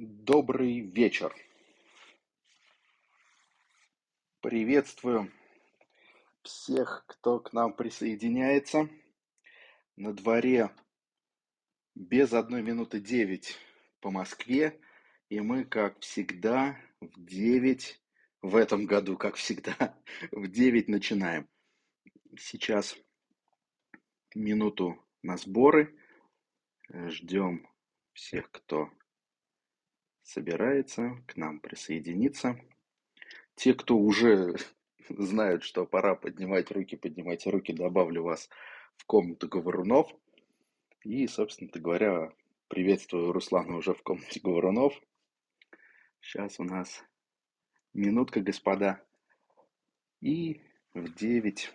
Добрый вечер. Приветствую всех, кто к нам присоединяется. На дворе без одной минуты девять по Москве. И мы, как всегда, в девять в этом году, как всегда, в девять начинаем. Сейчас минуту на сборы. Ждем всех, кто собирается к нам присоединиться. Те, кто уже знают, что пора поднимать руки, поднимайте руки, добавлю вас в комнату говорунов. И, собственно говоря, приветствую Руслана уже в комнате говорунов. Сейчас у нас минутка, господа. И в 9.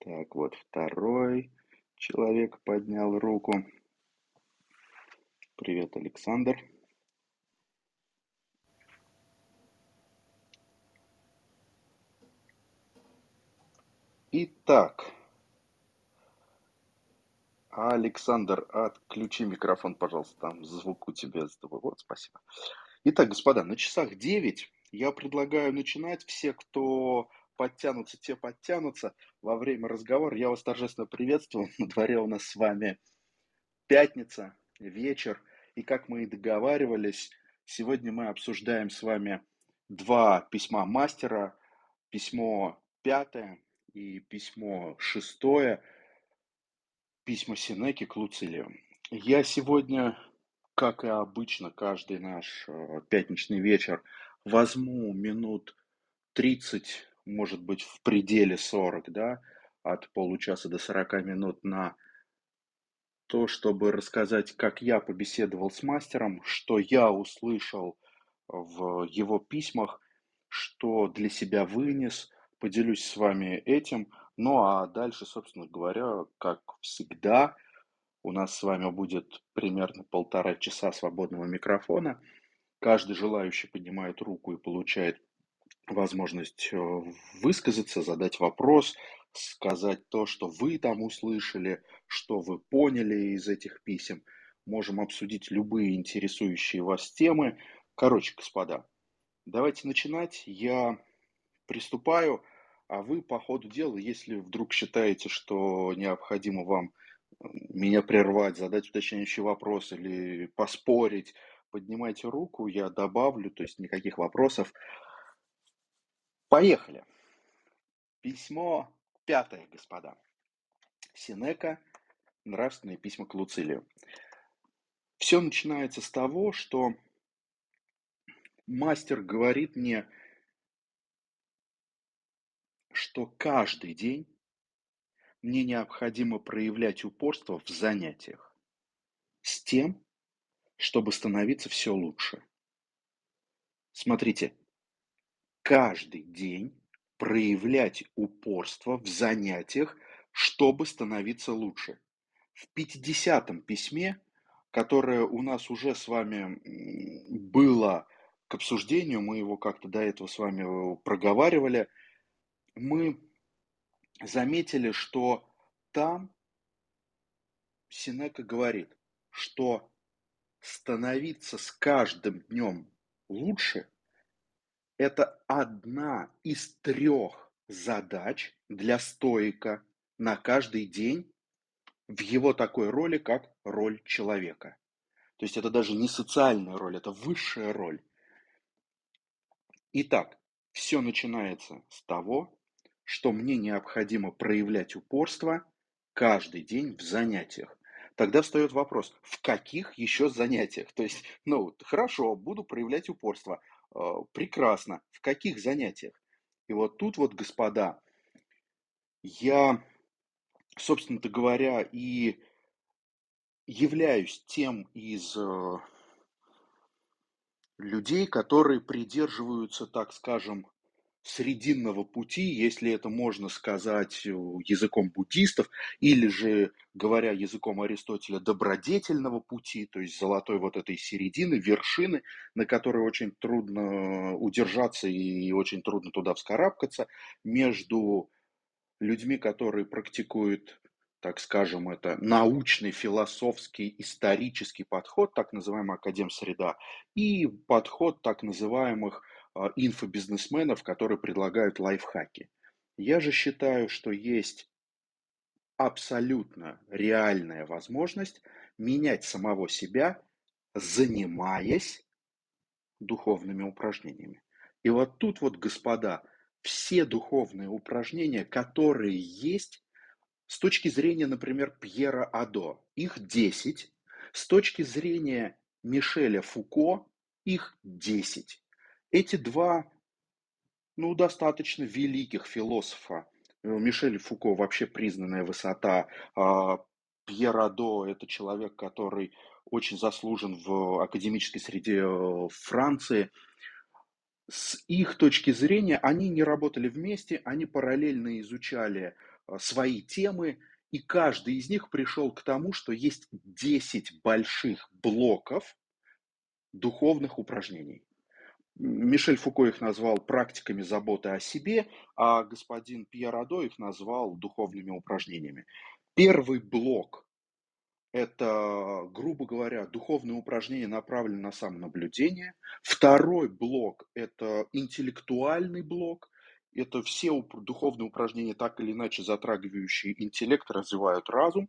Так, вот второй человек поднял руку. Привет, Александр. Итак, Александр, отключи микрофон, пожалуйста, там звук у тебя. Вот, спасибо. Итак, господа, на часах 9 я предлагаю начинать. Все, кто подтянутся, те подтянутся. Во время разговора я вас торжественно приветствую. На дворе у нас с вами пятница, вечер. И как мы и договаривались, сегодня мы обсуждаем с вами два письма мастера. Письмо пятое и письмо шестое, письма Синеки к Луцилию. Я сегодня, как и обычно, каждый наш э, пятничный вечер возьму минут 30, может быть, в пределе 40, да, от получаса до 40 минут на то, чтобы рассказать, как я побеседовал с мастером, что я услышал в его письмах, что для себя вынес – поделюсь с вами этим. Ну а дальше, собственно говоря, как всегда, у нас с вами будет примерно полтора часа свободного микрофона. Каждый желающий поднимает руку и получает возможность э, высказаться, задать вопрос, сказать то, что вы там услышали, что вы поняли из этих писем. Можем обсудить любые интересующие вас темы. Короче, господа, давайте начинать. Я приступаю. А вы по ходу дела, если вдруг считаете, что необходимо вам меня прервать, задать уточняющий вопрос или поспорить, поднимайте руку, я добавлю, то есть никаких вопросов. Поехали. Письмо пятое, господа. Синека, нравственные письма к Луцилию. Все начинается с того, что мастер говорит мне, что каждый день мне необходимо проявлять упорство в занятиях с тем, чтобы становиться все лучше. Смотрите, каждый день проявлять упорство в занятиях, чтобы становиться лучше. В 50-м письме, которое у нас уже с вами было к обсуждению, мы его как-то до этого с вами проговаривали – мы заметили, что там Синека говорит, что становиться с каждым днем лучше – это одна из трех задач для стоика на каждый день в его такой роли, как роль человека. То есть это даже не социальная роль, это высшая роль. Итак, все начинается с того, что мне необходимо проявлять упорство каждый день в занятиях. Тогда встает вопрос, в каких еще занятиях? То есть, ну, хорошо, буду проявлять упорство. Э, прекрасно. В каких занятиях? И вот тут вот, господа, я, собственно-то говоря, и являюсь тем из э, людей, которые придерживаются, так скажем, срединного пути, если это можно сказать языком буддистов, или же, говоря языком Аристотеля, добродетельного пути, то есть золотой вот этой середины, вершины, на которой очень трудно удержаться и очень трудно туда вскарабкаться, между людьми, которые практикуют так скажем, это научный, философский, исторический подход, так называемая академ-среда, и подход так называемых инфобизнесменов, которые предлагают лайфхаки. Я же считаю, что есть абсолютно реальная возможность менять самого себя, занимаясь духовными упражнениями. И вот тут вот, господа, все духовные упражнения, которые есть, с точки зрения, например, Пьера Адо, их 10. С точки зрения Мишеля Фуко, их 10. Эти два, ну, достаточно великих философа. Э, Мишель Фуко вообще признанная высота. А Пьер Адо – это человек, который очень заслужен в академической среде э, Франции. С их точки зрения, они не работали вместе, они параллельно изучали Э, свои темы, и каждый из них пришел к тому, что есть 10 больших блоков духовных упражнений. Мишель Фуко их назвал практиками заботы о себе, а господин Пьер Адо их назвал духовными упражнениями. Первый блок – это, грубо говоря, духовные упражнения, направленные на самонаблюдение. Второй блок – это интеллектуальный блок, это все духовные упражнения, так или иначе затрагивающие интеллект, развивают разум.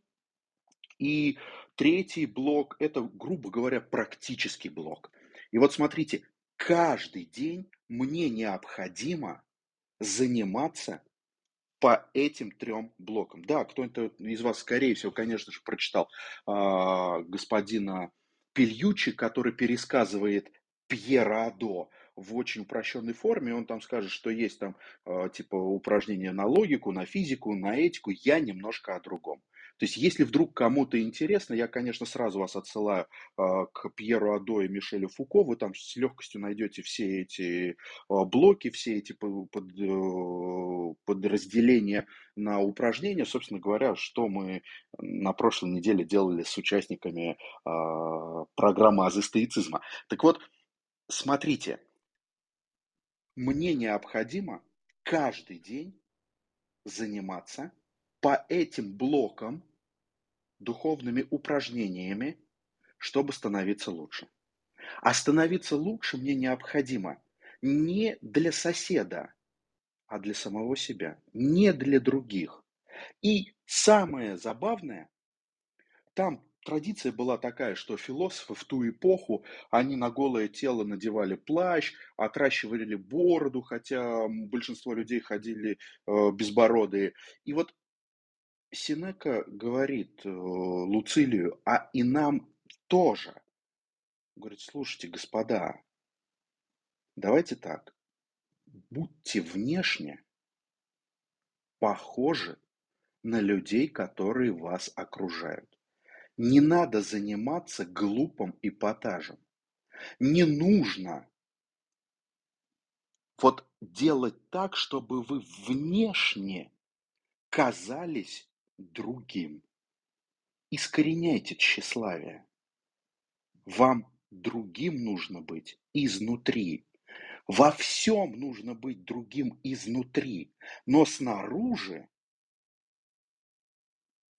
И третий блок – это, грубо говоря, практический блок. И вот смотрите, каждый день мне необходимо заниматься по этим трем блокам. Да, кто-то из вас, скорее всего, конечно же, прочитал э, господина Пельючи, который пересказывает Пьера Адо в очень упрощенной форме, он там скажет, что есть там э, типа упражнения на логику, на физику, на этику, я немножко о другом. То есть, если вдруг кому-то интересно, я, конечно, сразу вас отсылаю э, к Пьеру Адо и Мишелю Фуко, вы там с легкостью найдете все эти э, блоки, все эти э, подразделения на упражнения, собственно говоря, что мы на прошлой неделе делали с участниками э, программы азостоицизма. Так вот, смотрите, мне необходимо каждый день заниматься по этим блокам духовными упражнениями, чтобы становиться лучше. А становиться лучше мне необходимо не для соседа, а для самого себя, не для других. И самое забавное, там традиция была такая, что философы в ту эпоху, они на голое тело надевали плащ, отращивали бороду, хотя большинство людей ходили э, безбородые. И вот Синека говорит э, Луцилию, а и нам тоже. Говорит, слушайте, господа, давайте так, будьте внешне похожи на людей, которые вас окружают. Не надо заниматься глупым эпатажем. Не нужно вот делать так, чтобы вы внешне казались другим. Искореняйте тщеславие. Вам другим нужно быть изнутри. Во всем нужно быть другим изнутри. Но снаружи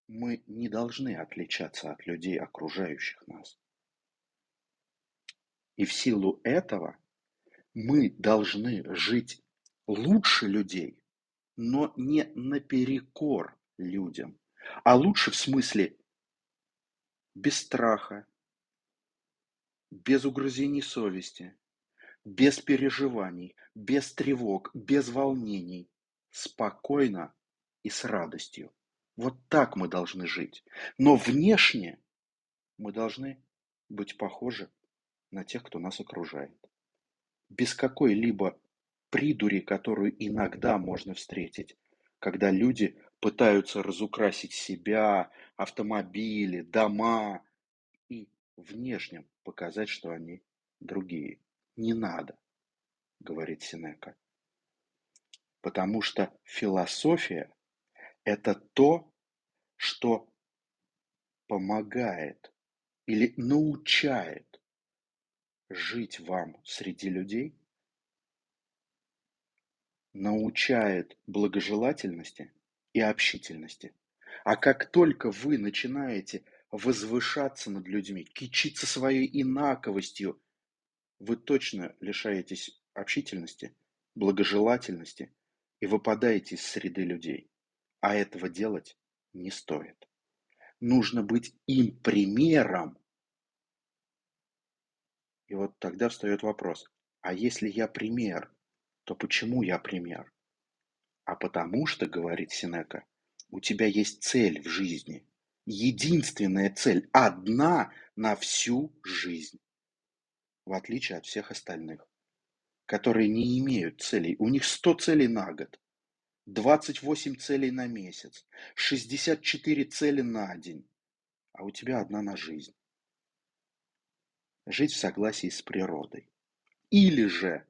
мы не должны отличаться от людей, окружающих нас. И в силу этого мы должны жить лучше людей, но не наперекор людям, а лучше в смысле без страха, без угрызений совести, без переживаний, без тревог, без волнений, спокойно и с радостью. Вот так мы должны жить. Но внешне мы должны быть похожи на тех, кто нас окружает. Без какой-либо придури, которую иногда можно встретить, когда люди пытаются разукрасить себя, автомобили, дома и внешнем показать, что они другие. Не надо, говорит Синека. Потому что философия это то, что помогает или научает жить вам среди людей, научает благожелательности и общительности. А как только вы начинаете возвышаться над людьми, кичиться своей инаковостью, вы точно лишаетесь общительности, благожелательности и выпадаете из среды людей. А этого делать не стоит. Нужно быть им примером. И вот тогда встает вопрос, а если я пример, то почему я пример? А потому что, говорит Синека, у тебя есть цель в жизни. Единственная цель, одна на всю жизнь. В отличие от всех остальных, которые не имеют целей. У них 100 целей на год, 28 целей на месяц, 64 цели на день. А у тебя одна на жизнь. Жить в согласии с природой. Или же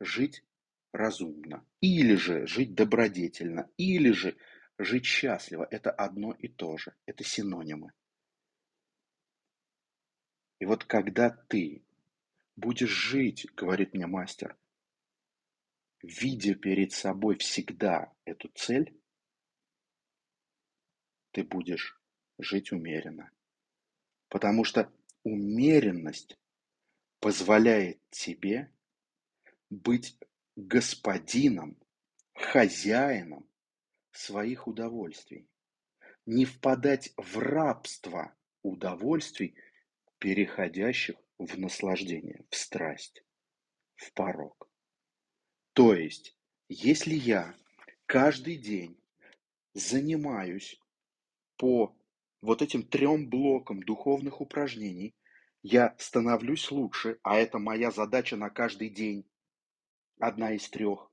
жить разумно, или же жить добродетельно, или же жить счастливо. Это одно и то же, это синонимы. И вот когда ты будешь жить, говорит мне мастер, видя перед собой всегда эту цель, ты будешь жить умеренно. Потому что умеренность позволяет тебе быть господином, хозяином своих удовольствий, не впадать в рабство удовольствий, переходящих в наслаждение, в страсть, в порог. То есть, если я каждый день занимаюсь по вот этим трем блокам духовных упражнений, я становлюсь лучше, а это моя задача на каждый день одна из трех,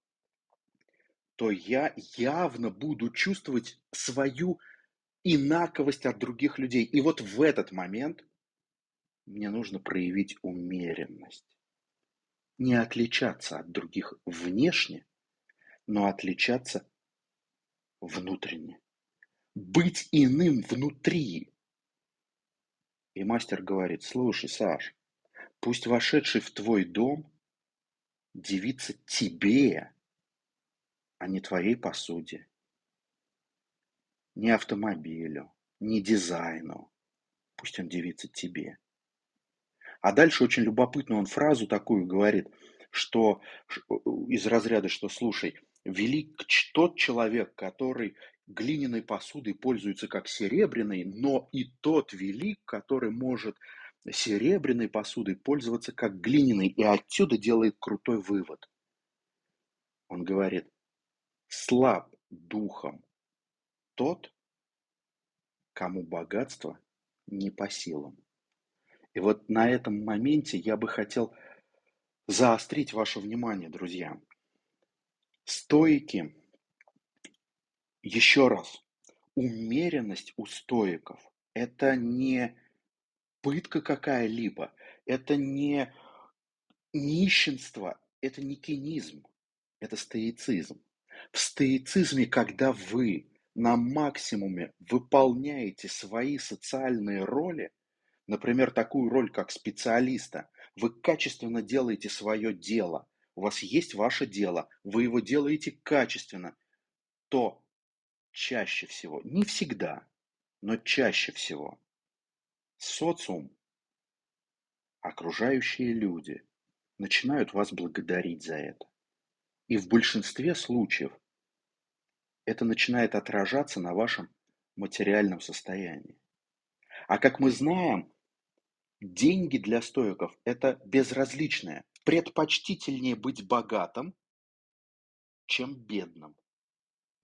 то я явно буду чувствовать свою инаковость от других людей. И вот в этот момент мне нужно проявить умеренность. Не отличаться от других внешне, но отличаться внутренне. Быть иным внутри. И мастер говорит, слушай, Саш, пусть вошедший в твой дом дивиться тебе, а не твоей посуде, не автомобилю, не дизайну. Пусть он дивится тебе. А дальше очень любопытно он фразу такую говорит, что из разряда, что слушай, велик тот человек, который глиняной посудой пользуется как серебряной, но и тот велик, который может серебряной посудой пользоваться как глиняной, и отсюда делает крутой вывод. Он говорит, слаб духом тот, кому богатство не по силам. И вот на этом моменте я бы хотел заострить ваше внимание, друзья. Стоики, еще раз, умеренность у стоиков – это не пытка какая-либо, это не нищенство, это не кинизм, это стоицизм. В стоицизме, когда вы на максимуме выполняете свои социальные роли, например, такую роль, как специалиста, вы качественно делаете свое дело, у вас есть ваше дело, вы его делаете качественно, то чаще всего, не всегда, но чаще всего социум, окружающие люди начинают вас благодарить за это. И в большинстве случаев это начинает отражаться на вашем материальном состоянии. А как мы знаем, деньги для стоиков – это безразличное. Предпочтительнее быть богатым, чем бедным.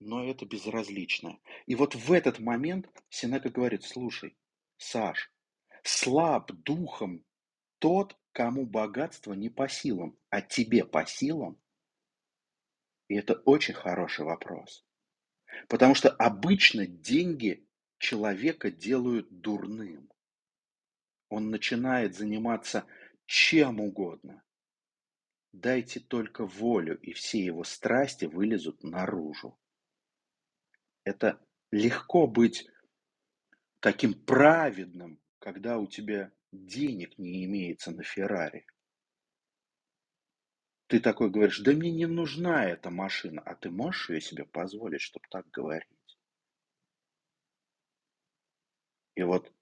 Но это безразличное. И вот в этот момент Синека говорит, слушай, Саш, Слаб духом тот, кому богатство не по силам, а тебе по силам? И это очень хороший вопрос. Потому что обычно деньги человека делают дурным. Он начинает заниматься чем угодно. Дайте только волю, и все его страсти вылезут наружу. Это легко быть таким праведным, когда у тебя денег не имеется на Феррари. Ты такой говоришь, да мне не нужна эта машина, а ты можешь ее себе позволить, чтобы так говорить? И вот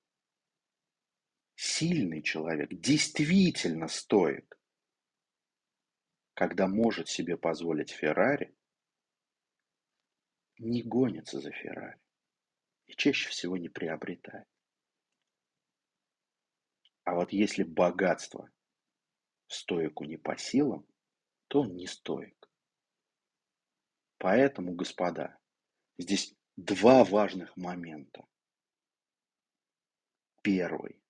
сильный человек действительно стоит, когда может себе позволить Феррари, не гонится за Феррари и чаще всего не приобретает. А вот если богатство стоику не по силам, то он не стоик. Поэтому, господа, здесь два важных момента. Первый.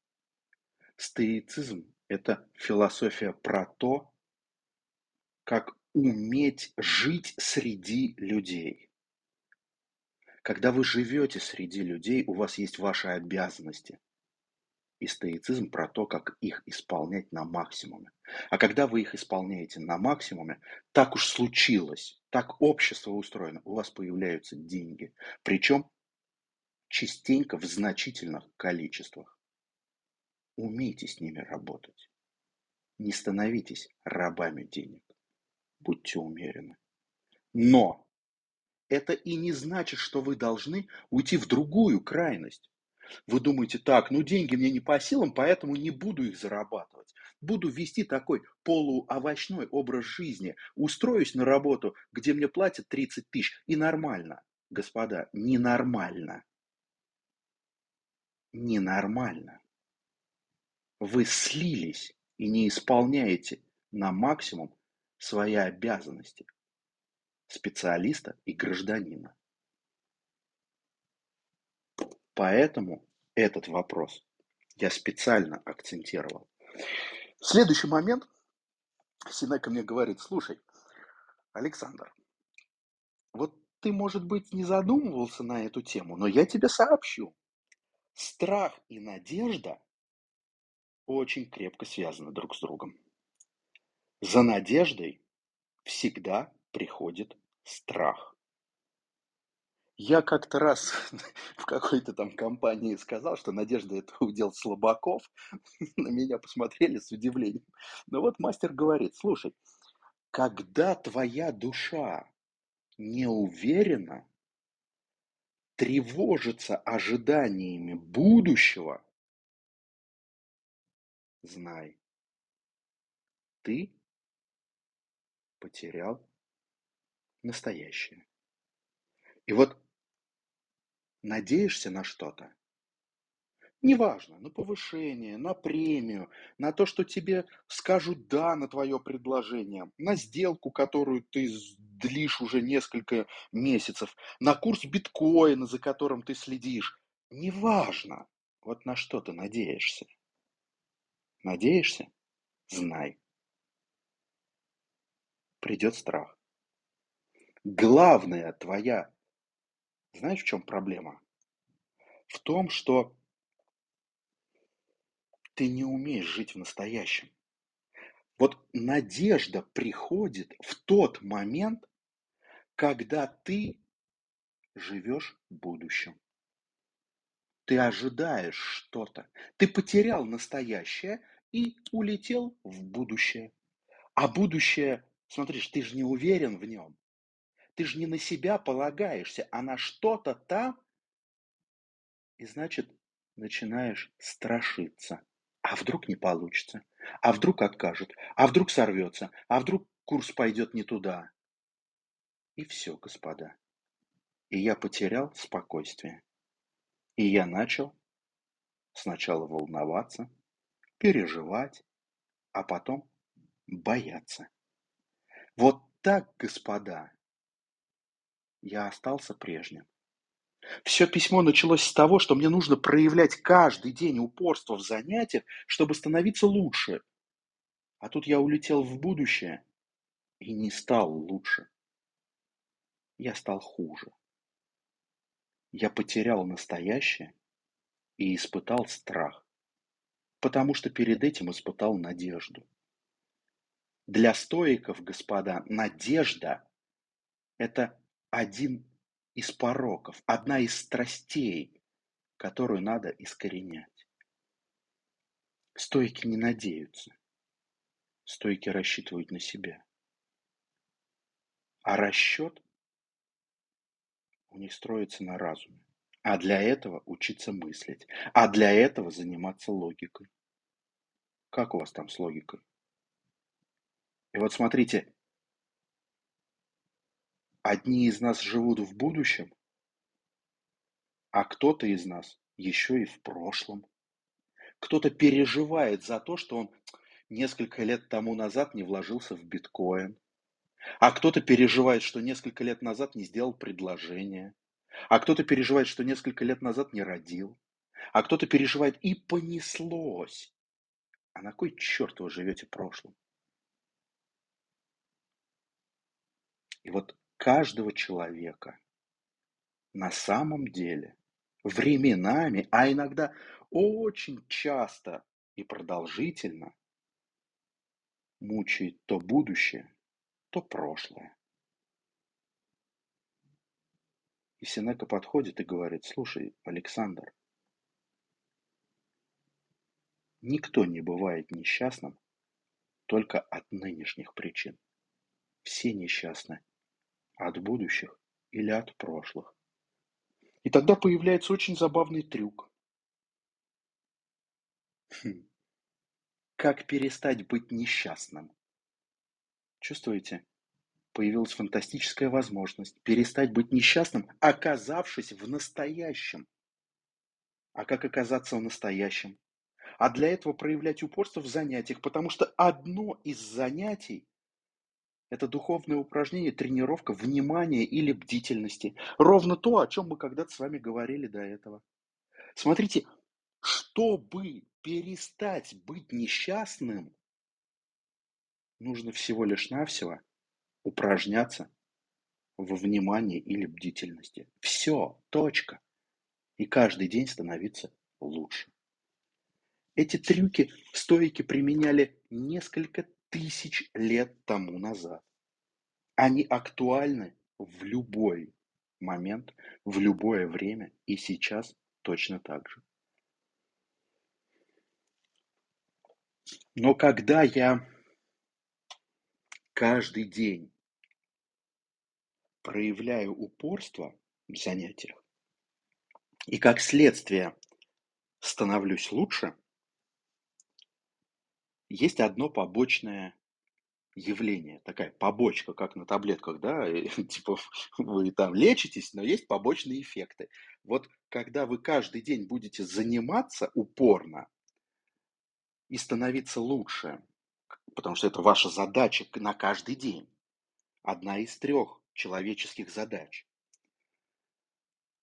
Стоицизм – это философия про то, как уметь жить среди людей. Когда вы живете среди людей, у вас есть ваши обязанности. И стоицизм про то, как их исполнять на максимуме. А когда вы их исполняете на максимуме, так уж случилось, так общество устроено, у вас появляются деньги. Причем частенько в значительных количествах. Умейте с ними работать. Не становитесь рабами денег. Будьте умерены. Но это и не значит, что вы должны уйти в другую крайность. Вы думаете, так, ну деньги мне не по силам, поэтому не буду их зарабатывать. Буду вести такой полуовощной образ жизни. Устроюсь на работу, где мне платят 30 тысяч, и нормально. Господа, ненормально. Ненормально. Вы слились и не исполняете на максимум свои обязанности специалиста и гражданина. Поэтому этот вопрос я специально акцентировал. Следующий момент. Синека мне говорит, слушай, Александр, вот ты, может быть, не задумывался на эту тему, но я тебе сообщу. Страх и надежда очень крепко связаны друг с другом. За надеждой всегда приходит страх. Я как-то раз в какой-то там компании сказал, что Надежда это удел слабаков. На меня посмотрели с удивлением. Но вот мастер говорит, слушай, когда твоя душа не уверена, тревожится ожиданиями будущего, знай, ты потерял настоящее. И вот надеешься на что-то, неважно, на повышение, на премию, на то, что тебе скажут «да» на твое предложение, на сделку, которую ты длишь уже несколько месяцев, на курс биткоина, за которым ты следишь, неважно, вот на что ты надеешься. Надеешься? Знай. Придет страх. Главная твоя знаешь, в чем проблема? В том, что ты не умеешь жить в настоящем. Вот надежда приходит в тот момент, когда ты живешь в будущем. Ты ожидаешь что-то. Ты потерял настоящее и улетел в будущее. А будущее, смотришь, ты же не уверен в нем. Ты же не на себя полагаешься, а на что-то там. И значит, начинаешь страшиться. А вдруг не получится? А вдруг откажут? А вдруг сорвется? А вдруг курс пойдет не туда? И все, господа. И я потерял спокойствие. И я начал сначала волноваться, переживать, а потом бояться. Вот так, господа, я остался прежним. Все письмо началось с того, что мне нужно проявлять каждый день упорство в занятиях, чтобы становиться лучше. А тут я улетел в будущее и не стал лучше. Я стал хуже. Я потерял настоящее и испытал страх, потому что перед этим испытал надежду. Для стоиков, господа, надежда – это один из пороков, одна из страстей, которую надо искоренять. Стойки не надеются. Стойки рассчитывают на себя. А расчет у них строится на разуме. А для этого учиться мыслить. А для этого заниматься логикой. Как у вас там с логикой? И вот смотрите, одни из нас живут в будущем, а кто-то из нас еще и в прошлом. Кто-то переживает за то, что он несколько лет тому назад не вложился в биткоин. А кто-то переживает, что несколько лет назад не сделал предложение. А кто-то переживает, что несколько лет назад не родил. А кто-то переживает, и понеслось. А на кой черт вы живете прошлым? И вот каждого человека на самом деле временами, а иногда очень часто и продолжительно мучает то будущее, то прошлое. И Сенека подходит и говорит, слушай, Александр, никто не бывает несчастным только от нынешних причин. Все несчастны от будущих или от прошлых. И тогда появляется очень забавный трюк. Хм. Как перестать быть несчастным? Чувствуете? Появилась фантастическая возможность перестать быть несчастным, оказавшись в настоящем. А как оказаться в настоящем? А для этого проявлять упорство в занятиях, потому что одно из занятий – это духовное упражнение, тренировка внимания или бдительности. Ровно то, о чем мы когда-то с вами говорили до этого. Смотрите, чтобы перестать быть несчастным, нужно всего лишь навсего упражняться во внимании или бдительности. Все, точка. И каждый день становиться лучше. Эти трюки стойки применяли несколько тысяч лет тому назад. Они актуальны в любой момент, в любое время и сейчас точно так же. Но когда я каждый день проявляю упорство в занятиях и как следствие становлюсь лучше, есть одно побочное явление, такая побочка, как на таблетках, да, типа вы там лечитесь, но есть побочные эффекты. Вот когда вы каждый день будете заниматься упорно, и становиться лучше, потому что это ваша задача на каждый день. Одна из трех человеческих задач.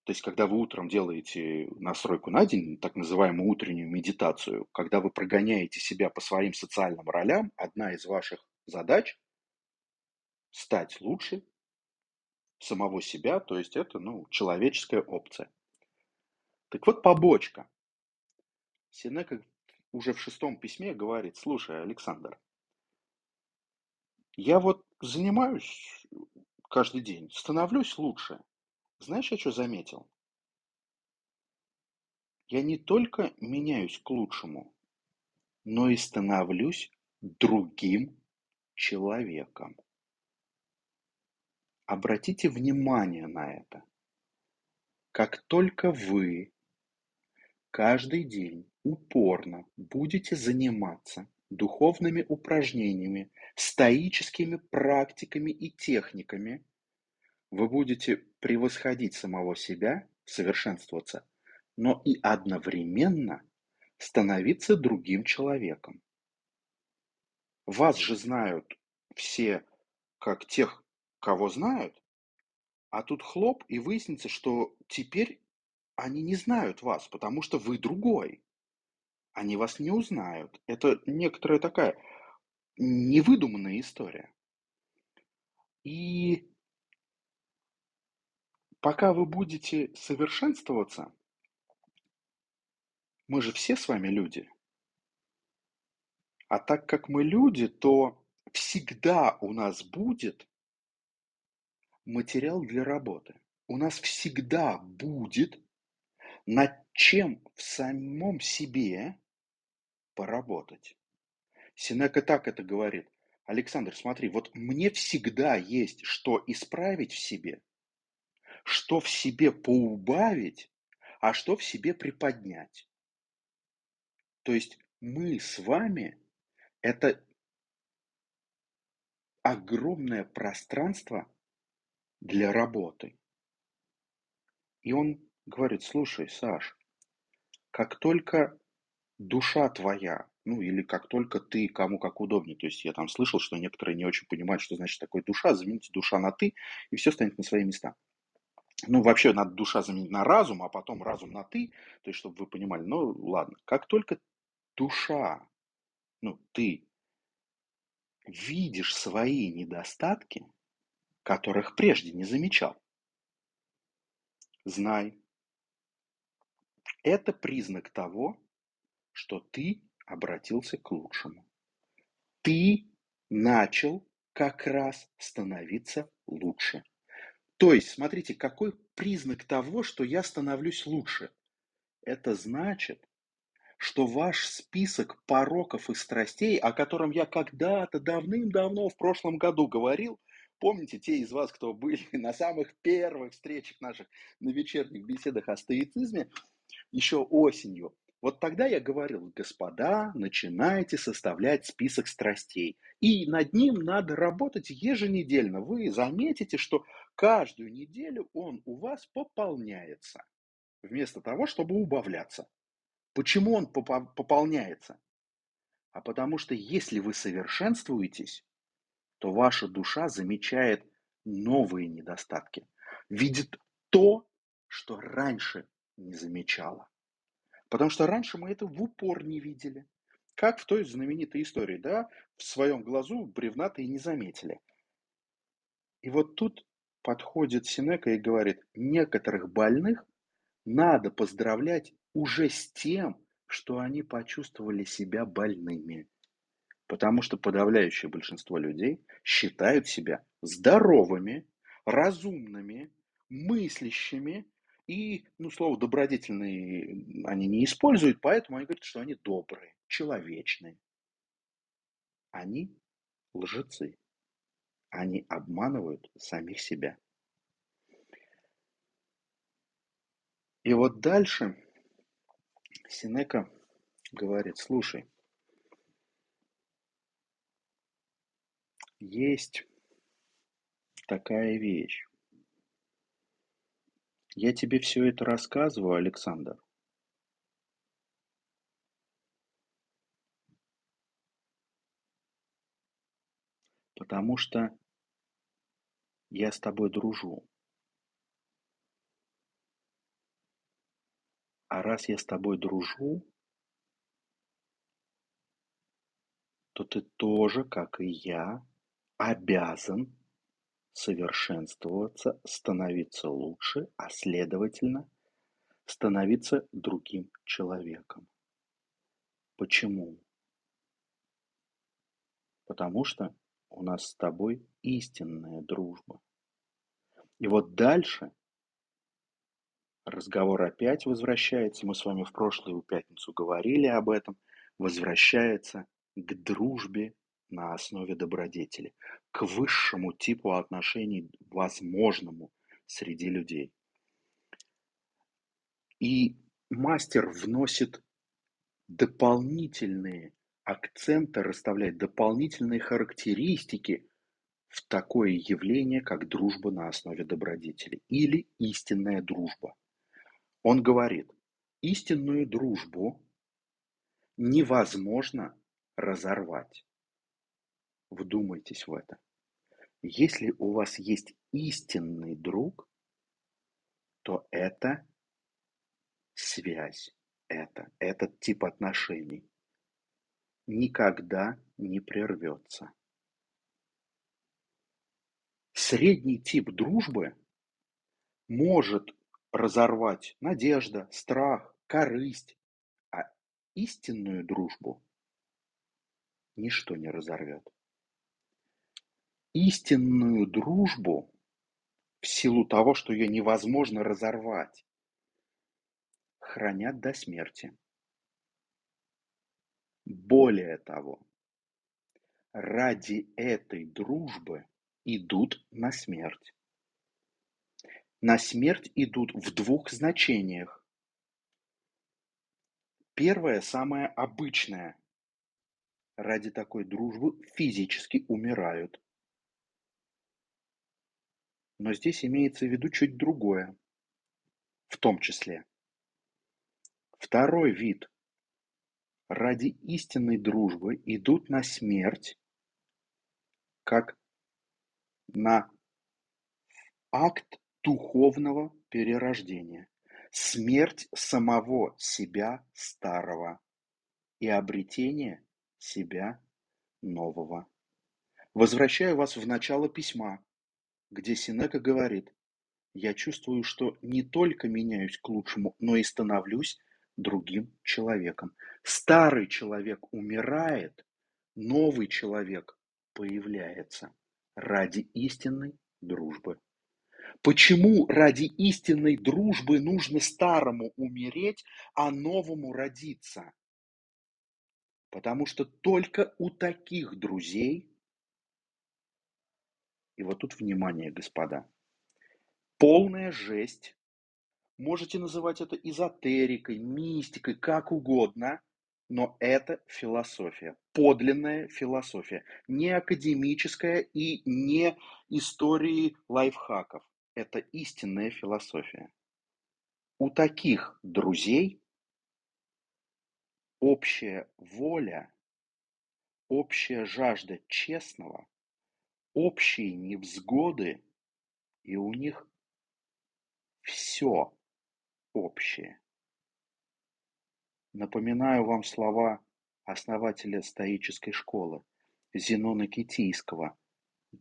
То есть, когда вы утром делаете настройку на день, так называемую утреннюю медитацию, когда вы прогоняете себя по своим социальным ролям, одна из ваших задач – стать лучше самого себя, то есть это ну, человеческая опция. Так вот, побочка. Сенека уже в шестом письме говорит, слушай, Александр, я вот занимаюсь каждый день, становлюсь лучше. Знаешь, я что заметил? Я не только меняюсь к лучшему, но и становлюсь другим человеком. Обратите внимание на это. Как только вы каждый день упорно будете заниматься духовными упражнениями, стоическими практиками и техниками, вы будете превосходить самого себя, совершенствоваться, но и одновременно становиться другим человеком. Вас же знают все как тех, кого знают, а тут хлоп, и выяснится, что теперь они не знают вас, потому что вы другой. Они вас не узнают. Это некоторая такая невыдуманная история. И пока вы будете совершенствоваться, мы же все с вами люди. А так как мы люди, то всегда у нас будет материал для работы. У нас всегда будет над чем в самом себе поработать. Синека так это говорит. Александр, смотри, вот мне всегда есть что исправить в себе, что в себе поубавить, а что в себе приподнять. То есть мы с вами – это огромное пространство для работы. И он говорит, слушай, Саш, как только душа твоя, ну или как только ты, кому как удобнее, то есть я там слышал, что некоторые не очень понимают, что значит такое душа, замените душа на ты, и все станет на свои места. Ну, вообще надо душа заменить на разум, а потом разум на ты, то есть, чтобы вы понимали, ну, ладно, как только душа, ну, ты видишь свои недостатки, которых прежде не замечал, знай, это признак того, что ты обратился к лучшему. Ты начал как раз становиться лучше. То есть, смотрите, какой признак того, что я становлюсь лучше? Это значит, что ваш список пороков и страстей, о котором я когда-то давным-давно в прошлом году говорил, помните те из вас, кто были на самых первых встречах наших на вечерних беседах о стоицизме, еще осенью, вот тогда я говорил, господа, начинайте составлять список страстей. И над ним надо работать еженедельно. Вы заметите, что каждую неделю он у вас пополняется, вместо того, чтобы убавляться. Почему он пополняется? А потому что если вы совершенствуетесь, то ваша душа замечает новые недостатки, видит то, что раньше не замечала. Потому что раньше мы это в упор не видели. Как в той знаменитой истории, да, в своем глазу бревна-то и не заметили. И вот тут подходит Синека и говорит, некоторых больных надо поздравлять уже с тем, что они почувствовали себя больными. Потому что подавляющее большинство людей считают себя здоровыми, разумными, мыслящими, и, ну, слово добродетельные они не используют, поэтому они говорят, что они добрые, человечные. Они лжецы. Они обманывают самих себя. И вот дальше Синека говорит, слушай, есть такая вещь. Я тебе все это рассказываю, Александр. Потому что я с тобой дружу. А раз я с тобой дружу, то ты тоже, как и я, обязан совершенствоваться, становиться лучше, а следовательно, становиться другим человеком. Почему? Потому что у нас с тобой истинная дружба. И вот дальше разговор опять возвращается, мы с вами в прошлую пятницу говорили об этом, возвращается к дружбе на основе добродетели, к высшему типу отношений, возможному среди людей. И мастер вносит дополнительные акценты, расставляет дополнительные характеристики в такое явление, как дружба на основе добродетели или истинная дружба – он говорит, истинную дружбу невозможно разорвать. Вдумайтесь в это. Если у вас есть истинный друг, то это связь, это, этот тип отношений никогда не прервется. Средний тип дружбы может разорвать надежда, страх, корысть, а истинную дружбу ничто не разорвет. Истинную дружбу в силу того, что ее невозможно разорвать, хранят до смерти. Более того, ради этой дружбы идут на смерть на смерть идут в двух значениях. Первое, самое обычное. Ради такой дружбы физически умирают. Но здесь имеется в виду чуть другое, в том числе. Второй вид. Ради истинной дружбы идут на смерть, как на акт духовного перерождения, смерть самого себя старого и обретение себя нового. Возвращаю вас в начало письма, где Синека говорит, «Я чувствую, что не только меняюсь к лучшему, но и становлюсь другим человеком. Старый человек умирает, новый человек появляется ради истинной дружбы. Почему ради истинной дружбы нужно старому умереть, а новому родиться? Потому что только у таких друзей, и вот тут внимание, господа, полная жесть, можете называть это эзотерикой, мистикой, как угодно, но это философия, подлинная философия, не академическая и не истории лайфхаков. Это истинная философия. У таких друзей общая воля, общая жажда честного, общие невзгоды, и у них все общее. Напоминаю вам слова основателя стоической школы Зенона Китийского.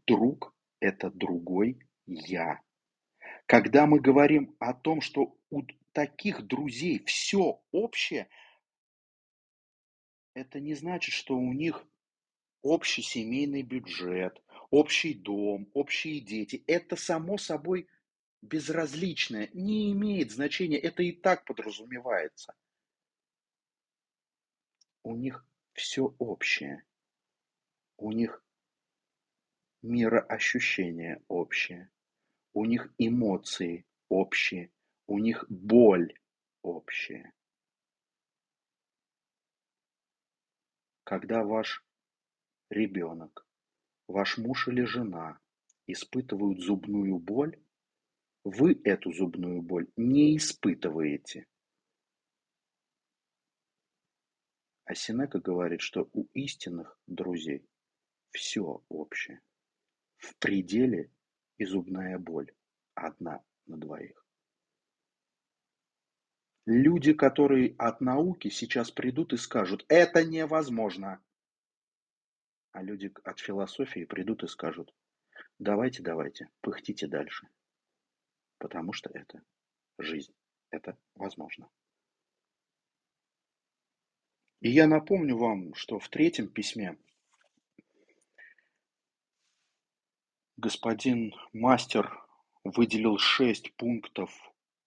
Друг – это другой я. Когда мы говорим о том, что у таких друзей все общее, это не значит, что у них общий семейный бюджет, общий дом, общие дети. Это само собой безразличное, не имеет значения, это и так подразумевается. У них все общее. У них мироощущение общее. У них эмоции общие. У них боль общая. Когда ваш ребенок, ваш муж или жена испытывают зубную боль, вы эту зубную боль не испытываете. А Синека говорит, что у истинных друзей все общее. В пределе и зубная боль одна на двоих. Люди, которые от науки сейчас придут и скажут, это невозможно. А люди от философии придут и скажут, давайте, давайте, пыхтите дальше. Потому что это жизнь, это возможно. И я напомню вам, что в третьем письме господин мастер выделил шесть пунктов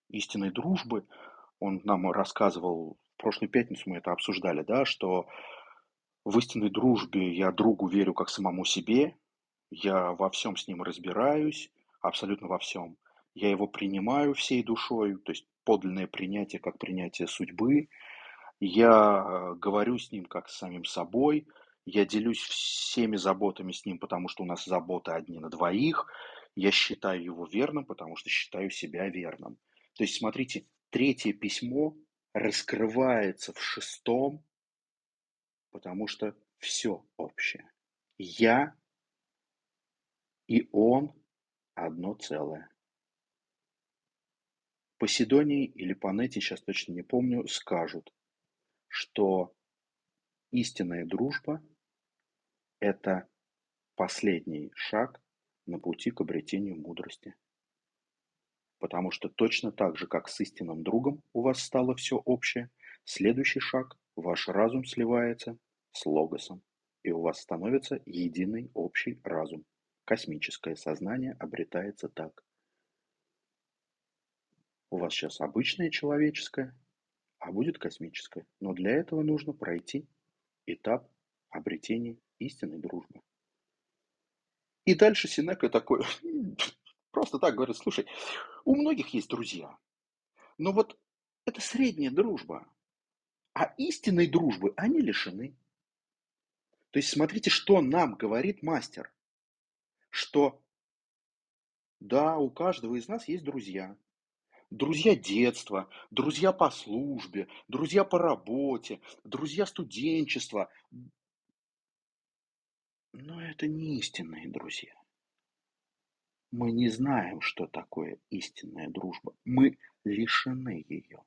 истинной дружбы. Он нам рассказывал, в прошлую пятницу мы это обсуждали, да, что в истинной дружбе я другу верю как самому себе, я во всем с ним разбираюсь, абсолютно во всем. Я его принимаю всей душой, то есть подлинное принятие как принятие судьбы. Я э, говорю с ним как с самим собой, я делюсь всеми заботами с ним, потому что у нас заботы одни на двоих. Я считаю его верным, потому что считаю себя верным. То есть, смотрите, третье письмо раскрывается в шестом, потому что все общее. Я и он одно целое. Поседонии или Панете, сейчас точно не помню, скажут, что истинная дружба – это последний шаг на пути к обретению мудрости. Потому что точно так же, как с истинным другом у вас стало все общее, следующий шаг – ваш разум сливается с логосом, и у вас становится единый общий разум. Космическое сознание обретается так. У вас сейчас обычное человеческое, а будет космическое. Но для этого нужно пройти этап обретения истинной дружбы. И дальше Синека такой, просто так говорит, слушай, у многих есть друзья, но вот это средняя дружба. А истинной дружбы они лишены. То есть смотрите, что нам говорит мастер. Что да, у каждого из нас есть друзья. Друзья детства, друзья по службе, друзья по работе, друзья студенчества. Но это не истинные друзья. Мы не знаем, что такое истинная дружба. Мы лишены ее.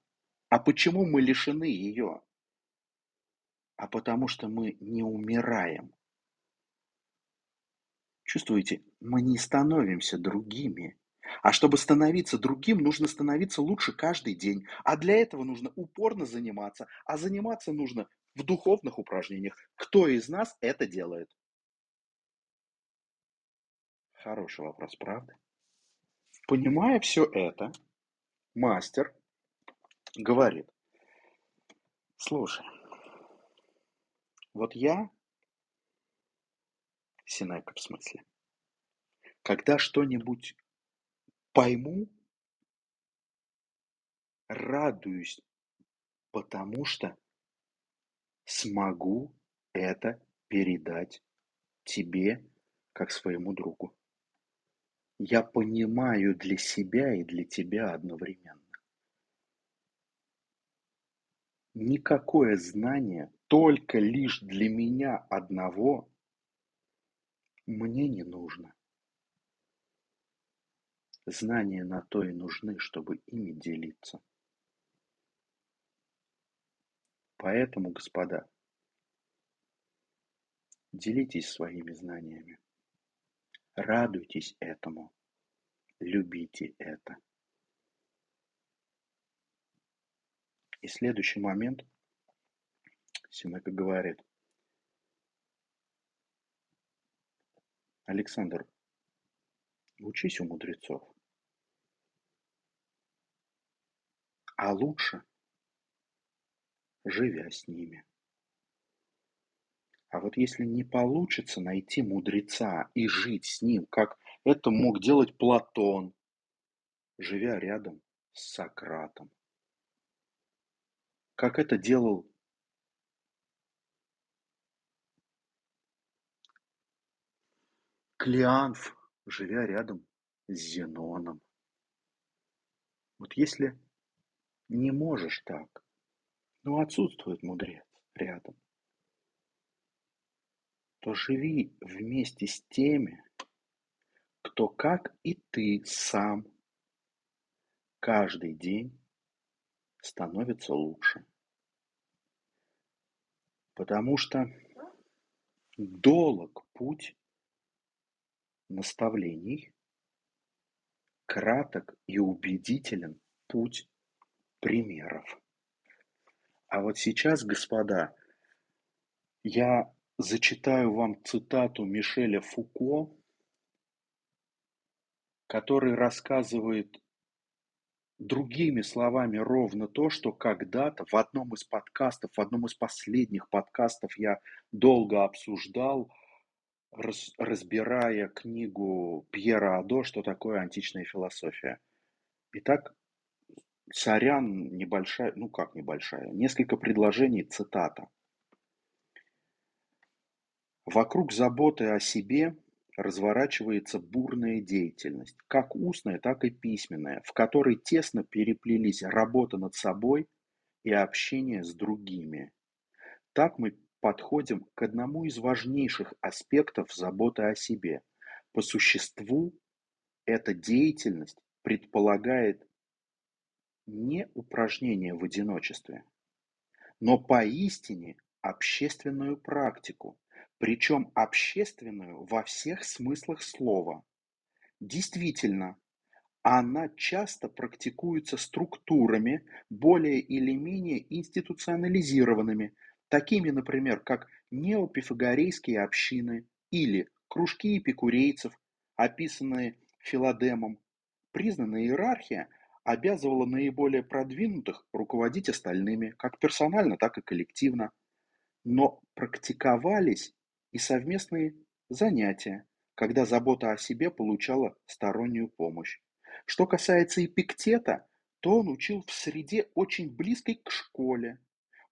А почему мы лишены ее? А потому что мы не умираем. Чувствуете, мы не становимся другими. А чтобы становиться другим, нужно становиться лучше каждый день. А для этого нужно упорно заниматься. А заниматься нужно в духовных упражнениях. Кто из нас это делает? Хороший вопрос, правда? Понимая все это, мастер говорит, слушай, вот я, Синека в смысле, когда что-нибудь пойму, радуюсь, потому что смогу это передать тебе как своему другу. Я понимаю для себя и для тебя одновременно. Никакое знание только лишь для меня одного мне не нужно. Знания на то и нужны, чтобы ими делиться. Поэтому, господа, делитесь своими знаниями. Радуйтесь этому, любите это. И следующий момент, Синека говорит, Александр, учись у мудрецов. А лучше, живя с ними. А вот если не получится найти мудреца и жить с ним, как это мог делать Платон, живя рядом с Сократом, как это делал Клеанф, живя рядом с Зеноном. Вот если не можешь так, но отсутствует мудрец рядом, то живи вместе с теми, кто, как и ты сам, каждый день становится лучше. Потому что долг путь наставлений, краток и убедителен путь примеров. А вот сейчас, господа, я зачитаю вам цитату Мишеля Фуко, который рассказывает другими словами ровно то, что когда-то в одном из подкастов, в одном из последних подкастов я долго обсуждал, раз, разбирая книгу Пьера Адо «Что такое античная философия». Итак, сорян, небольшая, ну как небольшая, несколько предложений, цитата. Вокруг заботы о себе разворачивается бурная деятельность, как устная, так и письменная, в которой тесно переплелись работа над собой и общение с другими. Так мы подходим к одному из важнейших аспектов заботы о себе. По существу эта деятельность предполагает не упражнение в одиночестве, но поистине общественную практику, причем общественную во всех смыслах слова. Действительно, она часто практикуется структурами, более или менее институционализированными, такими, например, как неопифагорейские общины или кружки эпикурейцев, описанные Филадемом. Признанная иерархия обязывала наиболее продвинутых руководить остальными, как персонально, так и коллективно. Но практиковались и совместные занятия, когда забота о себе получала стороннюю помощь. Что касается Эпиктета, то он учил в среде очень близкой к школе.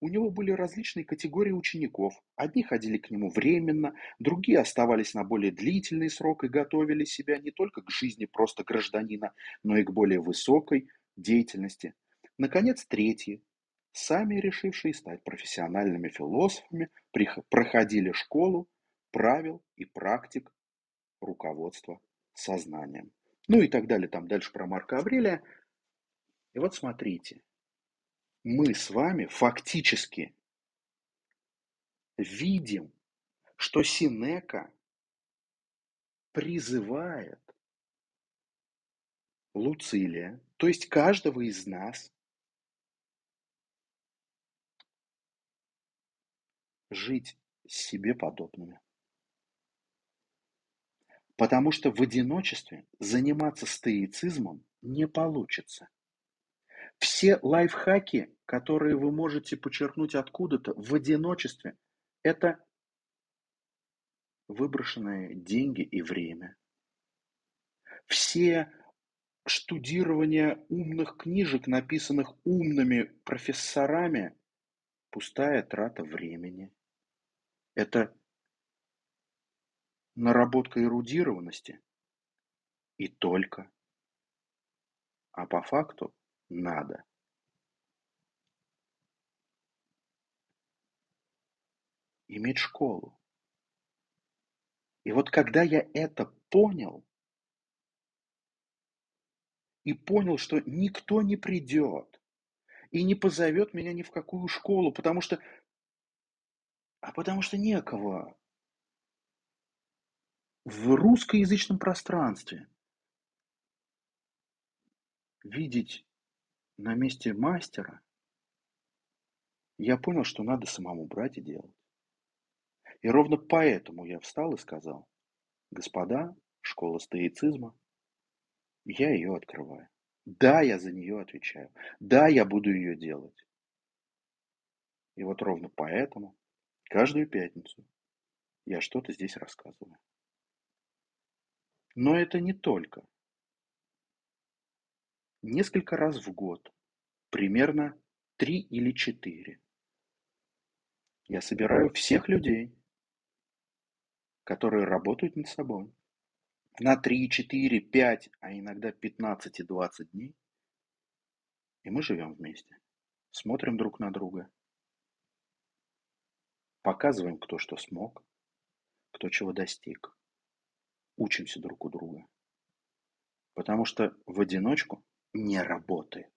У него были различные категории учеников. Одни ходили к нему временно, другие оставались на более длительный срок и готовили себя не только к жизни просто гражданина, но и к более высокой деятельности. Наконец, третьи, сами решившие стать профессиональными философами, проходили школу правил и практик руководства сознанием. Ну и так далее, там дальше про Марка Аврелия. И вот смотрите, мы с вами фактически видим, что Синека призывает Луцилия, то есть каждого из нас, жить себе подобными. Потому что в одиночестве заниматься стоицизмом не получится. Все лайфхаки, которые вы можете почерпнуть откуда-то в одиночестве, это выброшенные деньги и время. Все штудирование умных книжек, написанных умными профессорами, пустая трата времени. Это наработка эрудированности и только. А по факту надо. Иметь школу. И вот когда я это понял, и понял, что никто не придет и не позовет меня ни в какую школу, потому что... А потому что некого в русскоязычном пространстве видеть на месте мастера, я понял, что надо самому брать и делать. И ровно поэтому я встал и сказал, господа, школа стоицизма, я ее открываю. Да, я за нее отвечаю. Да, я буду ее делать. И вот ровно поэтому каждую пятницу я что-то здесь рассказываю. Но это не только. Несколько раз в год, примерно три или четыре, я собираю всех людей, которые работают над собой, на 3, 4, 5, а иногда 15 и 20 дней. И мы живем вместе, смотрим друг на друга, показываем, кто что смог, кто чего достиг, учимся друг у друга. Потому что в одиночку не работает.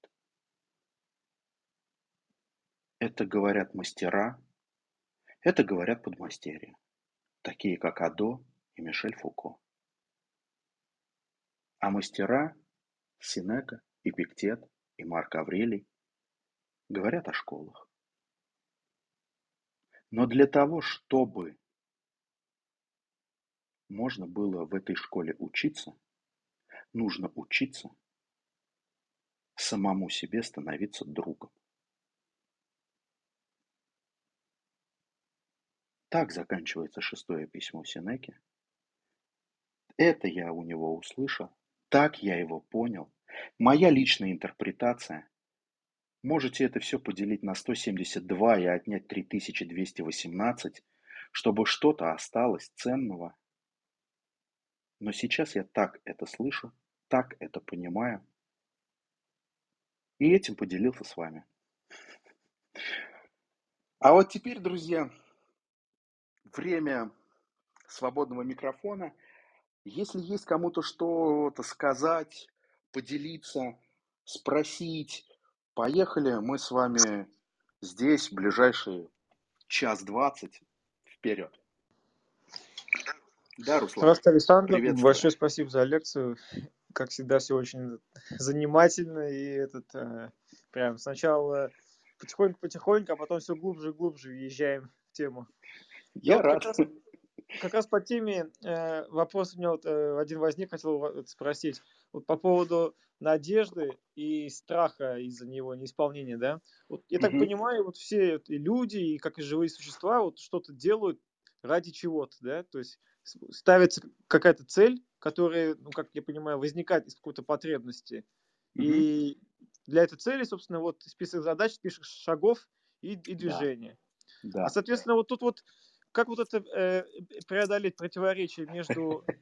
Это говорят мастера, это говорят подмастерья, такие как Адо и Мишель Фуко. А мастера Синека, Эпиктет и Марк Аврелий говорят о школах. Но для того, чтобы можно было в этой школе учиться, нужно учиться самому себе становиться другом. Так заканчивается шестое письмо Синеки. Это я у него услышал, так я его понял. Моя личная интерпретация. Можете это все поделить на 172 и отнять 3218, чтобы что-то осталось ценного. Но сейчас я так это слышу, так это понимаю. И этим поделился с вами. А вот теперь, друзья, время свободного микрофона – если есть кому-то что-то сказать, поделиться, спросить, поехали, мы с вами здесь в ближайшие час двадцать вперед. Да, Руслан. Здравствуйте, Александр. Большое спасибо за лекцию. Как всегда, все очень занимательно. И этот э, прям сначала потихоньку-потихоньку, а потом все глубже и глубже въезжаем в тему. Я, Я рад. Как раз, как раз по теме э, вопрос у меня вот э, один возник, хотел спросить. Вот по поводу надежды и страха из-за него неисполнения, да? Вот я так mm-hmm. понимаю, вот все и люди, и как и живые существа, вот что-то делают ради чего-то, да? То есть ставится какая-то цель, которая, ну, как я понимаю, возникает из какой-то потребности. Mm-hmm. И для этой цели, собственно, вот список задач, список шагов, и, и движение. Да. да. А, соответственно, вот тут вот как вот это э, преодолеть противоречие между...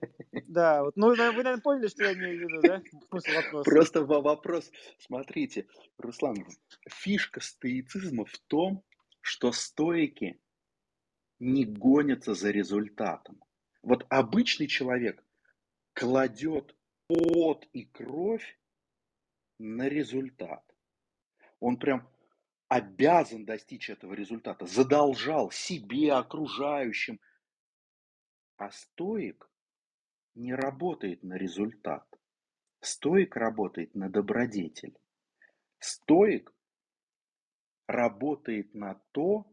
Да, вот, ну, вы, наверное, поняли, что я имею в виду, да? Смысл вопроса. Просто вопрос, смотрите, Руслан, фишка стоицизма в том, что стоики не гонятся за результатом. Вот обычный человек кладет пот и кровь на результат. Он прям обязан достичь этого результата, задолжал себе, окружающим. А стоик не работает на результат. Стоик работает на добродетель. Стоик работает на то,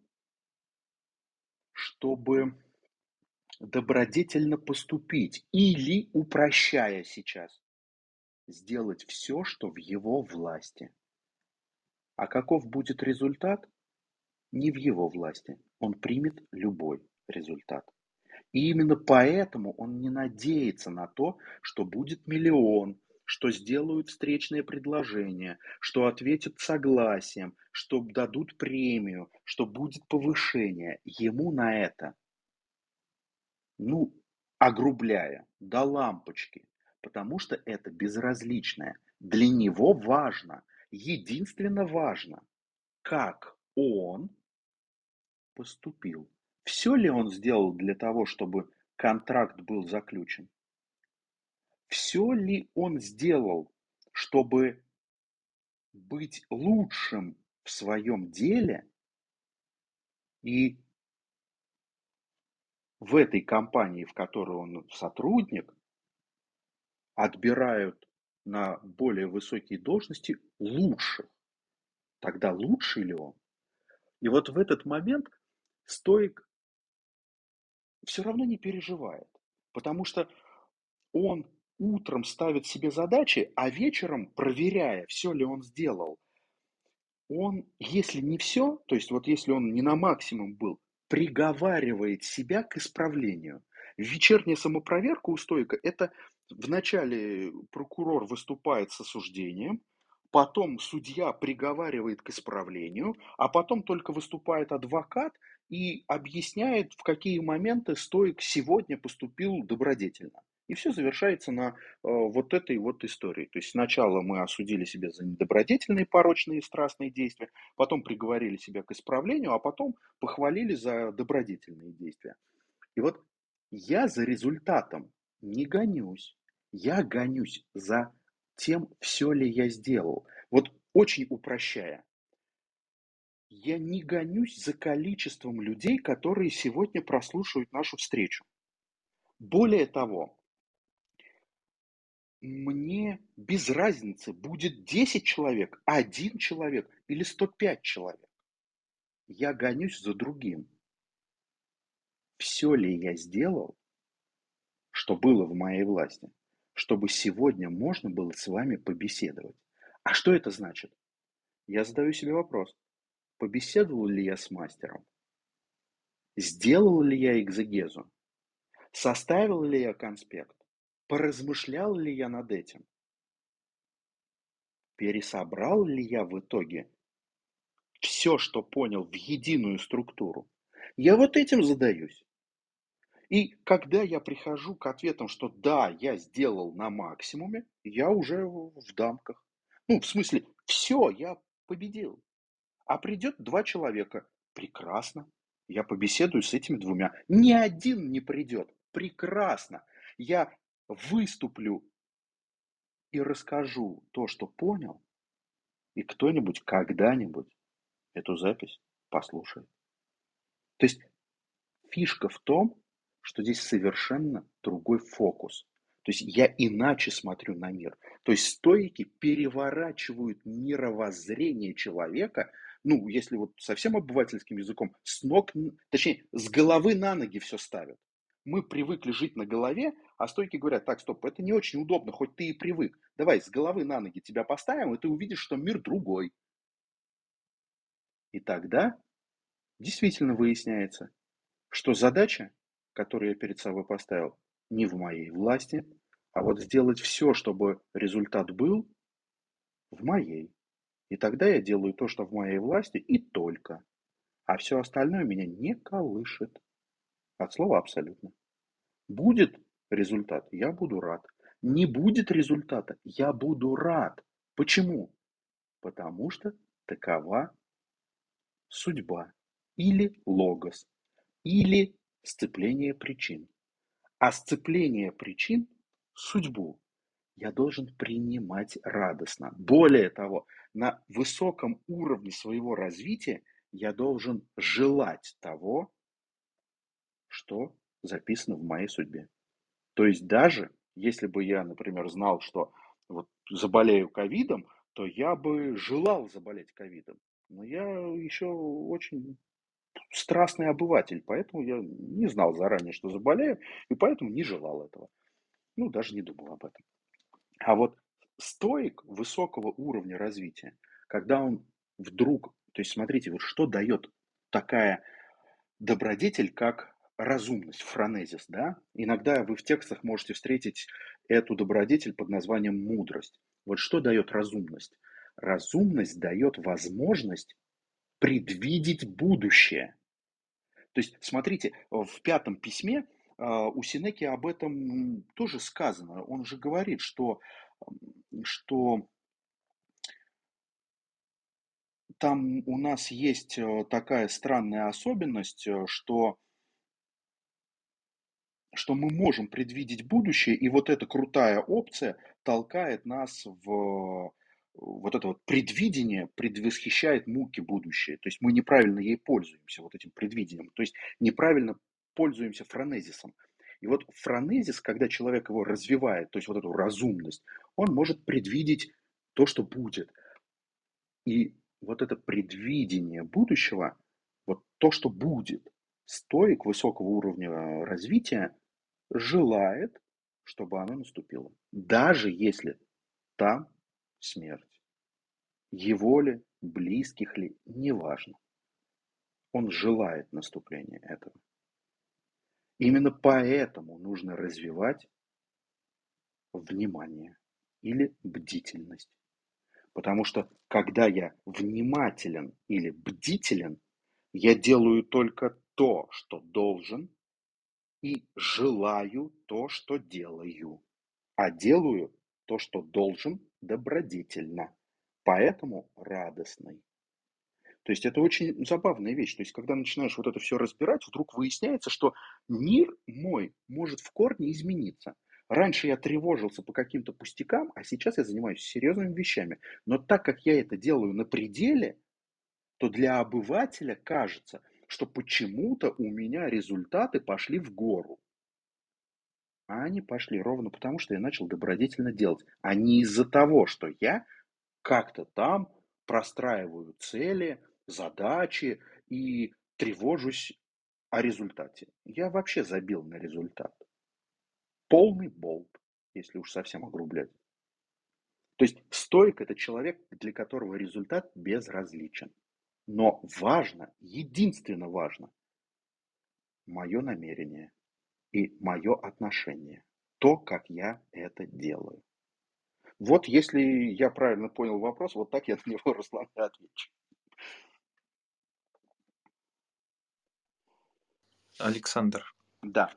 чтобы добродетельно поступить или, упрощая сейчас, сделать все, что в его власти. А каков будет результат? Не в его власти. Он примет любой результат. И именно поэтому он не надеется на то, что будет миллион, что сделают встречное предложение, что ответят согласием, что дадут премию, что будет повышение. Ему на это, ну, огрубляя, до лампочки, потому что это безразличное. Для него важно, единственно важно, как он поступил. Все ли он сделал для того, чтобы контракт был заключен? все ли он сделал, чтобы быть лучшим в своем деле и в этой компании, в которой он сотрудник, отбирают на более высокие должности лучших. Тогда лучший ли он? И вот в этот момент стоик все равно не переживает, потому что он утром ставит себе задачи, а вечером, проверяя, все ли он сделал, он, если не все, то есть вот если он не на максимум был, приговаривает себя к исправлению. Вечерняя самопроверка у стойка – это вначале прокурор выступает с осуждением, потом судья приговаривает к исправлению, а потом только выступает адвокат и объясняет, в какие моменты стоик сегодня поступил добродетельно. И все завершается на э, вот этой вот истории. То есть сначала мы осудили себя за недобродетельные, порочные, страстные действия, потом приговорили себя к исправлению, а потом похвалили за добродетельные действия. И вот я за результатом не гонюсь. Я гонюсь за тем, все ли я сделал. Вот очень упрощая. Я не гонюсь за количеством людей, которые сегодня прослушивают нашу встречу. Более того, мне без разницы, будет 10 человек, один человек или 105 человек. Я гонюсь за другим. Все ли я сделал, что было в моей власти, чтобы сегодня можно было с вами побеседовать? А что это значит? Я задаю себе вопрос. Побеседовал ли я с мастером? Сделал ли я экзегезу? Составил ли я конспект? Поразмышлял ли я над этим? Пересобрал ли я в итоге все, что понял, в единую структуру? Я вот этим задаюсь. И когда я прихожу к ответам, что да, я сделал на максимуме, я уже в дамках. Ну, в смысле, все, я победил. А придет два человека. Прекрасно. Я побеседую с этими двумя. Ни один не придет. Прекрасно. Я выступлю и расскажу то, что понял, и кто-нибудь когда-нибудь эту запись послушает. То есть фишка в том, что здесь совершенно другой фокус. То есть я иначе смотрю на мир. То есть стойки переворачивают мировоззрение человека, ну, если вот совсем обывательским языком, с ног, точнее, с головы на ноги все ставят мы привыкли жить на голове, а стойки говорят, так, стоп, это не очень удобно, хоть ты и привык. Давай с головы на ноги тебя поставим, и ты увидишь, что мир другой. И тогда действительно выясняется, что задача, которую я перед собой поставил, не в моей власти, а вот сделать все, чтобы результат был в моей. И тогда я делаю то, что в моей власти, и только а все остальное меня не колышет. От слова абсолютно. Будет результат, я буду рад. Не будет результата, я буду рад. Почему? Потому что такова судьба или логос, или сцепление причин. А сцепление причин – судьбу я должен принимать радостно. Более того, на высоком уровне своего развития я должен желать того, что записано в моей судьбе. То есть даже если бы я, например, знал, что вот заболею ковидом, то я бы желал заболеть ковидом. Но я еще очень страстный обыватель, поэтому я не знал заранее, что заболею, и поэтому не желал этого. Ну, даже не думал об этом. А вот стоик высокого уровня развития, когда он вдруг, то есть смотрите, вот что дает такая добродетель, как разумность, фронезис, да? Иногда вы в текстах можете встретить эту добродетель под названием мудрость. Вот что дает разумность? Разумность дает возможность предвидеть будущее. То есть, смотрите, в пятом письме а, у Синеки об этом тоже сказано. Он же говорит, что, что там у нас есть э, такая странная особенность, э, что, что мы можем предвидеть будущее, и вот эта крутая опция толкает нас в вот это вот предвидение предвосхищает муки будущее. То есть мы неправильно ей пользуемся, вот этим предвидением. То есть неправильно пользуемся фронезисом. И вот фронезис, когда человек его развивает, то есть вот эту разумность, он может предвидеть то, что будет. И вот это предвидение будущего, вот то, что будет, стоик высокого уровня развития желает, чтобы оно наступило. Даже если там смерть. Его ли, близких ли, неважно. Он желает наступления этого. Именно поэтому нужно развивать внимание или бдительность. Потому что когда я внимателен или бдителен, я делаю только то, что должен, и желаю то, что делаю. А делаю то, что должен, добродетельно. Поэтому радостный. То есть это очень забавная вещь. То есть когда начинаешь вот это все разбирать, вдруг выясняется, что мир мой может в корне измениться. Раньше я тревожился по каким-то пустякам, а сейчас я занимаюсь серьезными вещами. Но так как я это делаю на пределе, то для обывателя кажется, что почему-то у меня результаты пошли в гору. А они пошли ровно потому, что я начал добродетельно делать, а не из-за того, что я как-то там простраиваю цели, задачи и тревожусь о результате. Я вообще забил на результат. Полный болт, если уж совсем огрублять. То есть стойк – это человек, для которого результат безразличен. Но важно, единственно важно, мое намерение и мое отношение. То, как я это делаю. Вот если я правильно понял вопрос, вот так я на него, Руслан, отвечу. Александр, Да.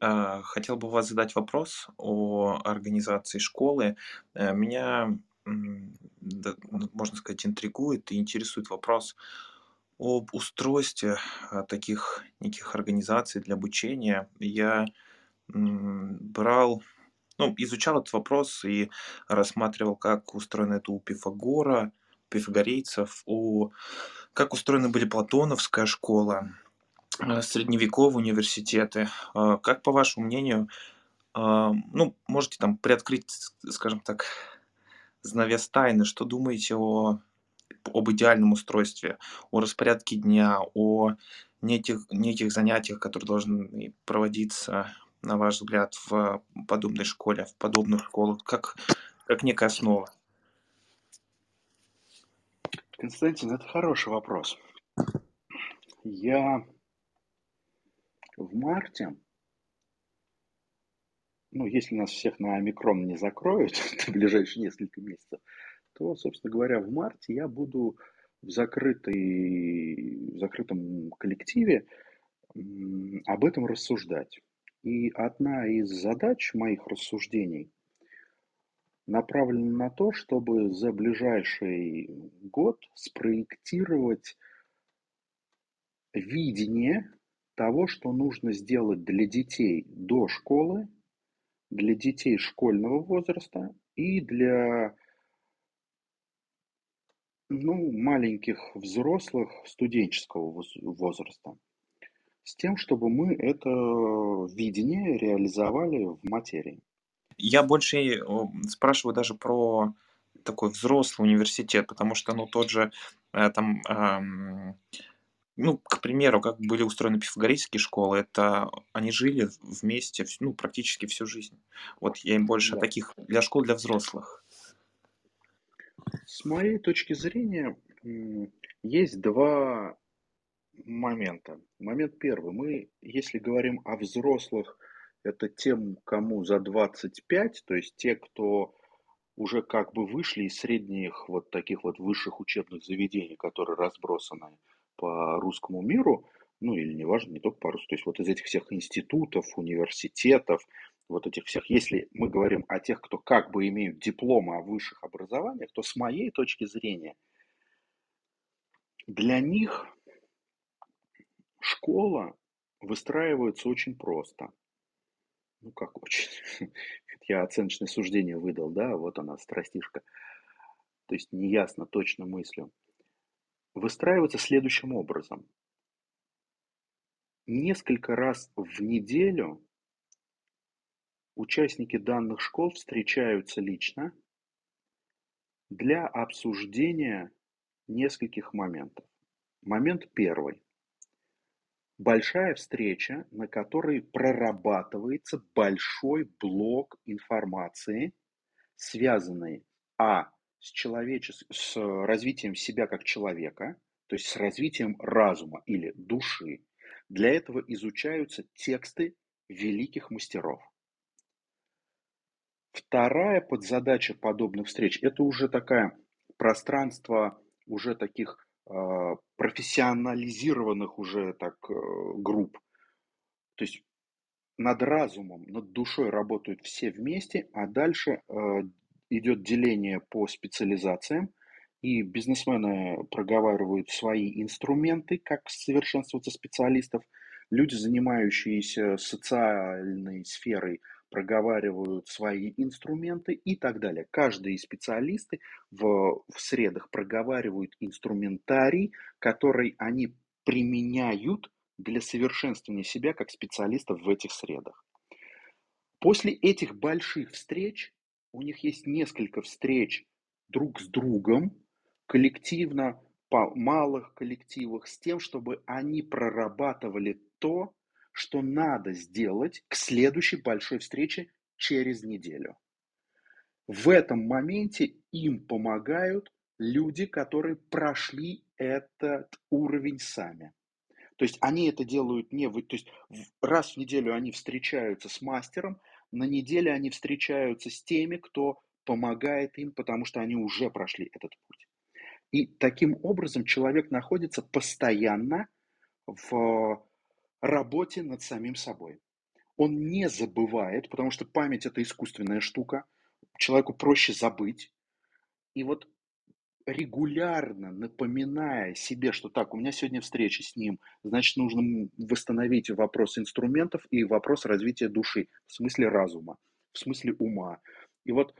э, хотел бы у вас задать вопрос о организации школы. Э, Меня, можно сказать, интригует и интересует вопрос об устройстве э, таких неких организаций для обучения. Я брал, ну, изучал этот вопрос и рассматривал, как устроено это у Пифагора, пифагорейцев, у, как устроены были Платоновская школа, Э, средневековые университеты. А, как, по вашему мнению, а, ну, можете там приоткрыть, скажем так, занавес тайны, что думаете о, об идеальном устройстве, о распорядке дня, о неких, неких занятиях, которые должны проводиться, на ваш взгляд, в подобной школе, в подобных школах, как, как некая основа? Константин, это хороший вопрос. Я в марте, ну, если нас всех на омикрон не закроют в ближайшие несколько месяцев, то, собственно говоря, в марте я буду в, закрытой, в закрытом коллективе об этом рассуждать. И одна из задач моих рассуждений направлена на то, чтобы за ближайший год спроектировать видение того, что нужно сделать для детей до школы, для детей школьного возраста и для ну, маленьких взрослых студенческого возраста с тем, чтобы мы это видение реализовали в материи. Я больше спрашиваю даже про такой взрослый университет, потому что, ну, тот же, э, там, эм, ну, к примеру, как были устроены пифагорейские школы, это они жили вместе, ну, практически всю жизнь. Вот я им больше да. таких для школ для взрослых. С моей точки зрения, есть два момента. Момент первый. Мы, если говорим о взрослых, это тем, кому за 25, то есть те, кто уже как бы вышли из средних вот таких вот высших учебных заведений, которые разбросаны по русскому миру, ну или неважно, не только по русскому, то есть вот из этих всех институтов, университетов, вот этих всех, если мы говорим о тех, кто как бы имеют дипломы о высших образованиях, то с моей точки зрения, для них школа выстраивается очень просто. Ну, как очень. Я оценочное суждение выдал, да, вот она, страстишка. То есть неясно точно мыслю. Выстраивается следующим образом. Несколько раз в неделю участники данных школ встречаются лично для обсуждения нескольких моментов. Момент первый. Большая встреча, на которой прорабатывается большой блок информации, связанный а. С, человечес... с развитием себя как человека, то есть с развитием разума или души. Для этого изучаются тексты великих мастеров. Вторая подзадача подобных встреч – это уже такая пространство уже таких а, профессионализированных уже так э, групп. То есть над разумом, над душой работают все вместе, а дальше э, идет деление по специализациям, и бизнесмены проговаривают свои инструменты, как совершенствоваться специалистов. Люди, занимающиеся социальной сферой, проговаривают свои инструменты и так далее. Каждый из специалисты в, в средах проговаривают инструментарий, который они применяют для совершенствования себя как специалистов в этих средах. После этих больших встреч у них есть несколько встреч друг с другом, коллективно, по малых коллективах, с тем, чтобы они прорабатывали то, что надо сделать к следующей большой встрече через неделю. В этом моменте им помогают люди, которые прошли этот уровень сами. То есть они это делают не... То есть раз в неделю они встречаются с мастером, на неделе они встречаются с теми, кто помогает им, потому что они уже прошли этот путь. И таким образом человек находится постоянно в работе над самим собой. Он не забывает, потому что память это искусственная штука, человеку проще забыть. И вот регулярно напоминая себе, что так, у меня сегодня встреча с ним, значит, нужно восстановить вопрос инструментов и вопрос развития души, в смысле разума, в смысле ума. И вот,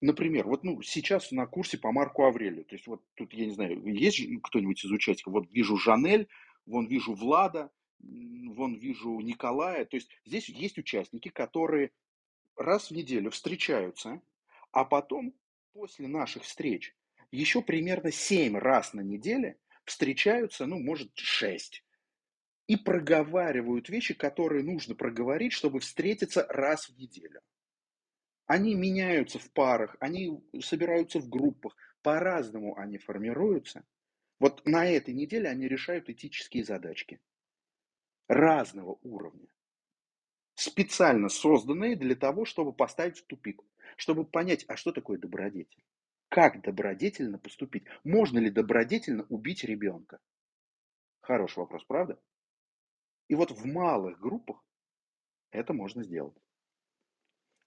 например, вот ну, сейчас на курсе по Марку Аврелию, то есть вот тут, я не знаю, есть кто-нибудь из участников, вот вижу Жанель, вон вижу Влада, вон вижу Николая. То есть здесь есть участники, которые раз в неделю встречаются, а потом после наших встреч еще примерно 7 раз на неделе встречаются, ну, может, 6. И проговаривают вещи, которые нужно проговорить, чтобы встретиться раз в неделю. Они меняются в парах, они собираются в группах, по-разному они формируются. Вот на этой неделе они решают этические задачки разного уровня, специально созданные для того, чтобы поставить в тупик, чтобы понять, а что такое добродетель, как добродетельно поступить? Можно ли добродетельно убить ребенка? Хороший вопрос, правда? И вот в малых группах это можно сделать.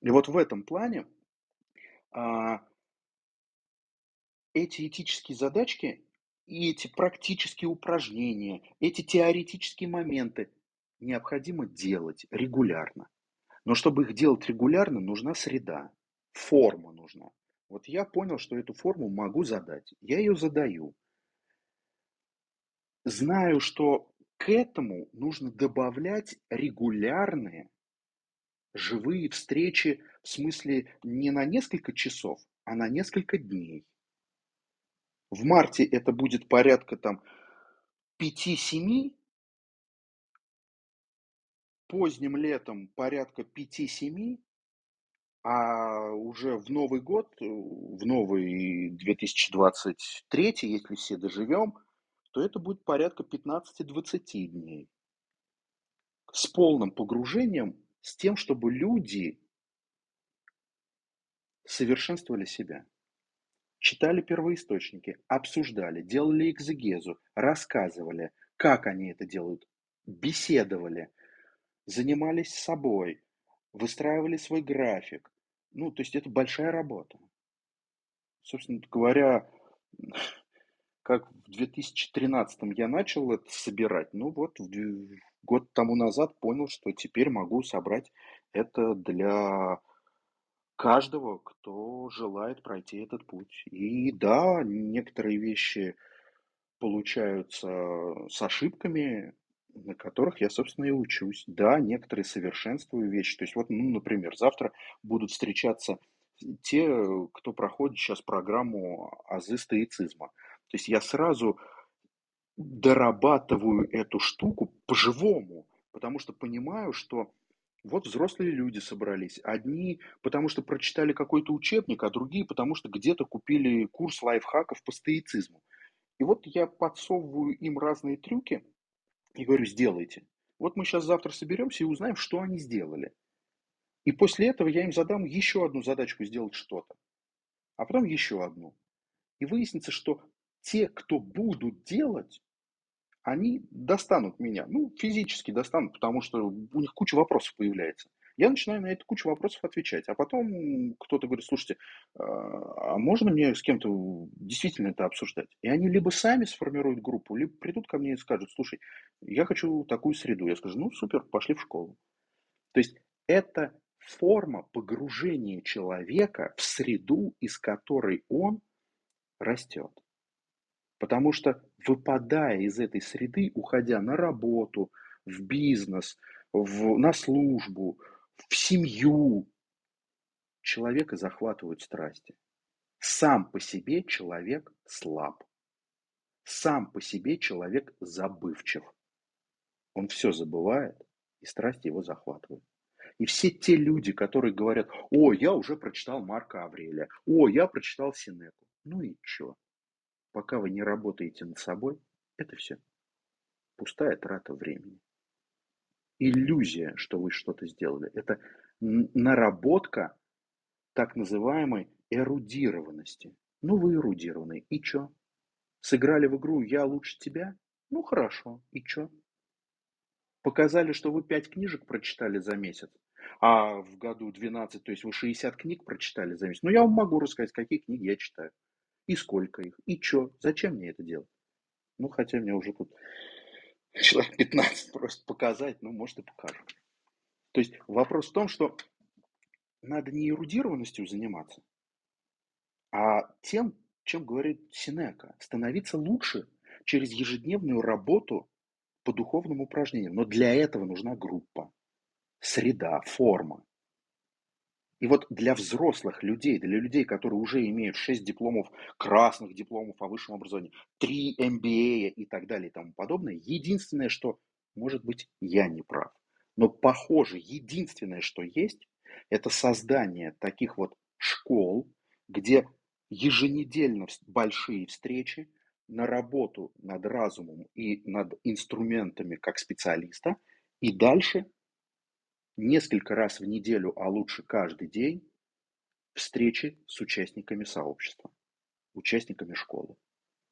И вот в этом плане а, эти этические задачки и эти практические упражнения, эти теоретические моменты необходимо делать регулярно. Но чтобы их делать регулярно, нужна среда, форма нужна. Вот я понял, что эту форму могу задать. Я ее задаю. Знаю, что к этому нужно добавлять регулярные живые встречи, в смысле не на несколько часов, а на несколько дней. В марте это будет порядка там 5-7, поздним летом порядка 5-7, а уже в Новый год, в новый 2023, если все доживем, то это будет порядка 15-20 дней. С полным погружением, с тем, чтобы люди совершенствовали себя. Читали первоисточники, обсуждали, делали экзегезу, рассказывали, как они это делают, беседовали, занимались собой, выстраивали свой график. Ну, то есть это большая работа. Собственно говоря, как в 2013 я начал это собирать, ну вот год тому назад понял, что теперь могу собрать это для каждого, кто желает пройти этот путь. И да, некоторые вещи получаются с ошибками, на которых я, собственно, и учусь. Да, некоторые совершенствую вещи. То есть вот, ну, например, завтра будут встречаться те, кто проходит сейчас программу азы стоицизма. То есть я сразу дорабатываю эту штуку по-живому, потому что понимаю, что вот взрослые люди собрались. Одни, потому что прочитали какой-то учебник, а другие, потому что где-то купили курс лайфхаков по стоицизму. И вот я подсовываю им разные трюки, и говорю, сделайте. Вот мы сейчас завтра соберемся и узнаем, что они сделали. И после этого я им задам еще одну задачку сделать что-то. А потом еще одну. И выяснится, что те, кто будут делать, они достанут меня. Ну, физически достанут, потому что у них куча вопросов появляется. Я начинаю на эту кучу вопросов отвечать, а потом кто-то говорит, слушайте, а, а можно мне с кем-то действительно это обсуждать? И они либо сами сформируют группу, либо придут ко мне и скажут, слушай, я хочу такую среду. Я скажу, ну супер, пошли в школу. То есть это форма погружения человека в среду, из которой он растет. Потому что выпадая из этой среды, уходя на работу, в бизнес, в, на службу, в семью человека захватывают страсти. Сам по себе человек слаб. Сам по себе человек забывчив. Он все забывает, и страсти его захватывают. И все те люди, которые говорят, о, я уже прочитал Марка Аврелия, о, я прочитал Синеку. Ну и что? Пока вы не работаете над собой, это все. Пустая трата времени иллюзия, что вы что-то сделали. Это наработка так называемой эрудированности. Ну, вы эрудированный. И чё? Сыграли в игру «Я лучше тебя»? Ну, хорошо. И чё? Показали, что вы 5 книжек прочитали за месяц, а в году 12, то есть вы 60 книг прочитали за месяц. Ну, я вам могу рассказать, какие книги я читаю. И сколько их. И чё? Зачем мне это делать? Ну, хотя мне уже тут человек 15 просто показать, ну, может, и покажу. То есть вопрос в том, что надо не эрудированностью заниматься, а тем, чем говорит Синека, становиться лучше через ежедневную работу по духовным упражнениям. Но для этого нужна группа, среда, форма. И вот для взрослых людей, для людей, которые уже имеют 6 дипломов, красных дипломов о высшем образовании, 3 MBA и так далее и тому подобное, единственное, что, может быть, я не прав, но похоже, единственное, что есть, это создание таких вот школ, где еженедельно большие встречи на работу над разумом и над инструментами как специалиста, и дальше несколько раз в неделю, а лучше каждый день, встречи с участниками сообщества. участниками школы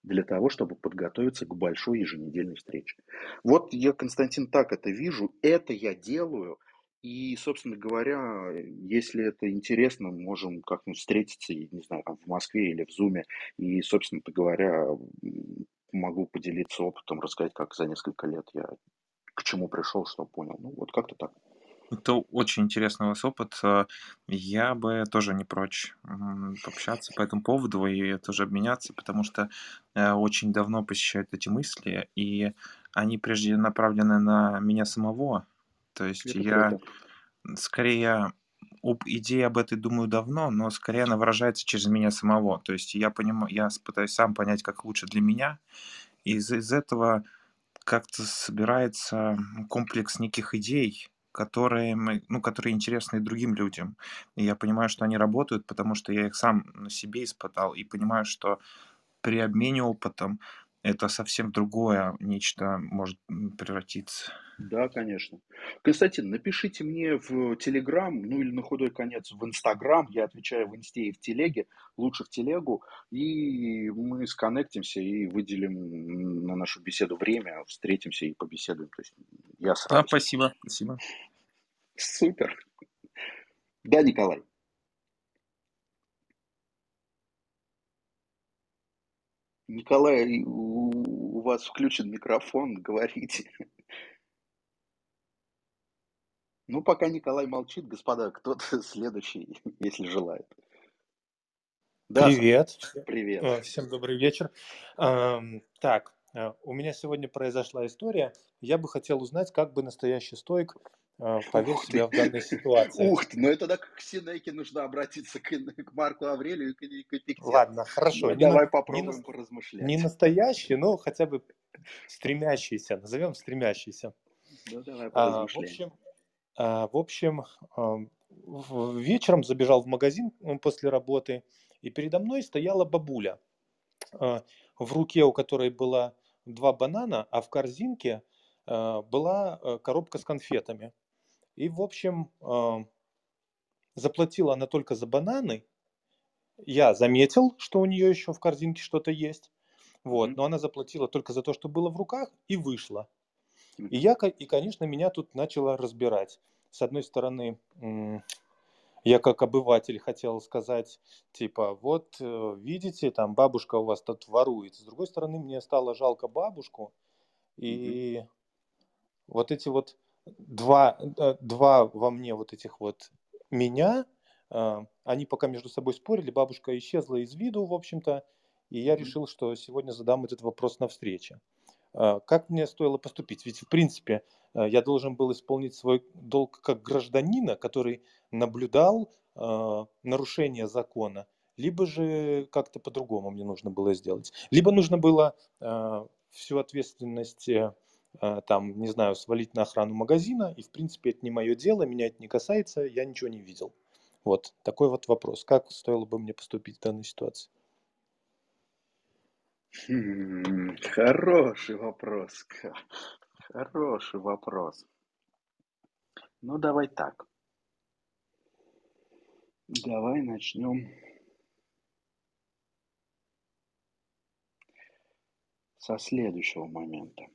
для того, чтобы подготовиться к большой еженедельной встрече. Вот я, Константин, так это вижу, это я делаю, и, собственно говоря, если это интересно, можем как-нибудь встретиться, не знаю, там в Москве или в Зуме, и, собственно говоря, могу поделиться опытом, рассказать, как за несколько лет я к чему пришел, что понял. Ну, вот как-то так. Это очень интересный у вас опыт. Э, я бы тоже не прочь пообщаться по этому поводу и тоже обменяться, потому что э, очень давно посещают эти мысли, и они прежде направлены на меня самого. То есть Это я круто. скорее об идее об этой думаю давно, но скорее она выражается через меня самого. То есть я понимаю, я пытаюсь сам понять, как лучше для меня, и из, из этого как-то собирается комплекс неких идей, которые, мы, ну, которые интересны другим людям. И я понимаю, что они работают, потому что я их сам на себе испытал, и понимаю, что при обмене опытом это совсем другое нечто может превратиться. Да, конечно. Константин, напишите мне в Телеграм, ну или на худой конец в Инстаграм, я отвечаю в Инсте и в Телеге, лучше в Телегу, и мы сконнектимся и выделим на нашу беседу время, встретимся и побеседуем. То есть я сразу. Да, спасибо, спасибо. Супер. Да, Николай. Николай, у вас включен микрофон, говорите. Ну, пока Николай молчит, господа, кто-то следующий, если желает. Да, Привет. Привет. Э, всем добрый вечер. Так, э, у меня сегодня произошла история. Я бы хотел узнать, как бы настоящий стоик э, повел себя в данной ситуации. Ух ты, ну это так к Синеке нужно обратиться к, к Марку Аврелию и к, Эпиктету. Ладно, хорошо. Ну, давай на, попробуем не, поразмышлять. Не настоящий, но хотя бы стремящийся, назовем стремящийся. Ну давай а, В общем, а, в общем, вечером забежал в магазин после работы, и передо мной стояла бабуля, а, в руке у которой была два банана, а в корзинке а, была э, коробка с конфетами. И, в общем, заплатила она только за бананы. Я заметил, что у нее еще в корзинке что-то есть. Вот, но она заплатила только за то, что было в руках, и вышла. И я, и, конечно, меня тут начало разбирать. С одной стороны, я как обыватель хотел сказать, типа, вот, э, видите, там бабушка у вас тут ворует. С другой стороны, мне стало жалко бабушку, и mm вот эти вот два, э, два во мне вот этих вот меня, э, они пока между собой спорили, бабушка исчезла из виду, в общем-то, и я решил, что сегодня задам этот вопрос на встрече. А, как мне стоило поступить? Ведь, в принципе, э, я должен был исполнить свой долг как гражданина, который наблюдал э, нарушение закона, либо же как-то по-другому мне нужно было сделать. Либо нужно было э, всю ответственность, там, не знаю, свалить на охрану магазина, и, в принципе, это не мое дело, меня это не касается, я ничего не видел. Вот такой вот вопрос. Как стоило бы мне поступить в данной ситуации? Хм, хороший вопрос. Хороший вопрос. Ну, давай так. Давай начнем со следующего момента.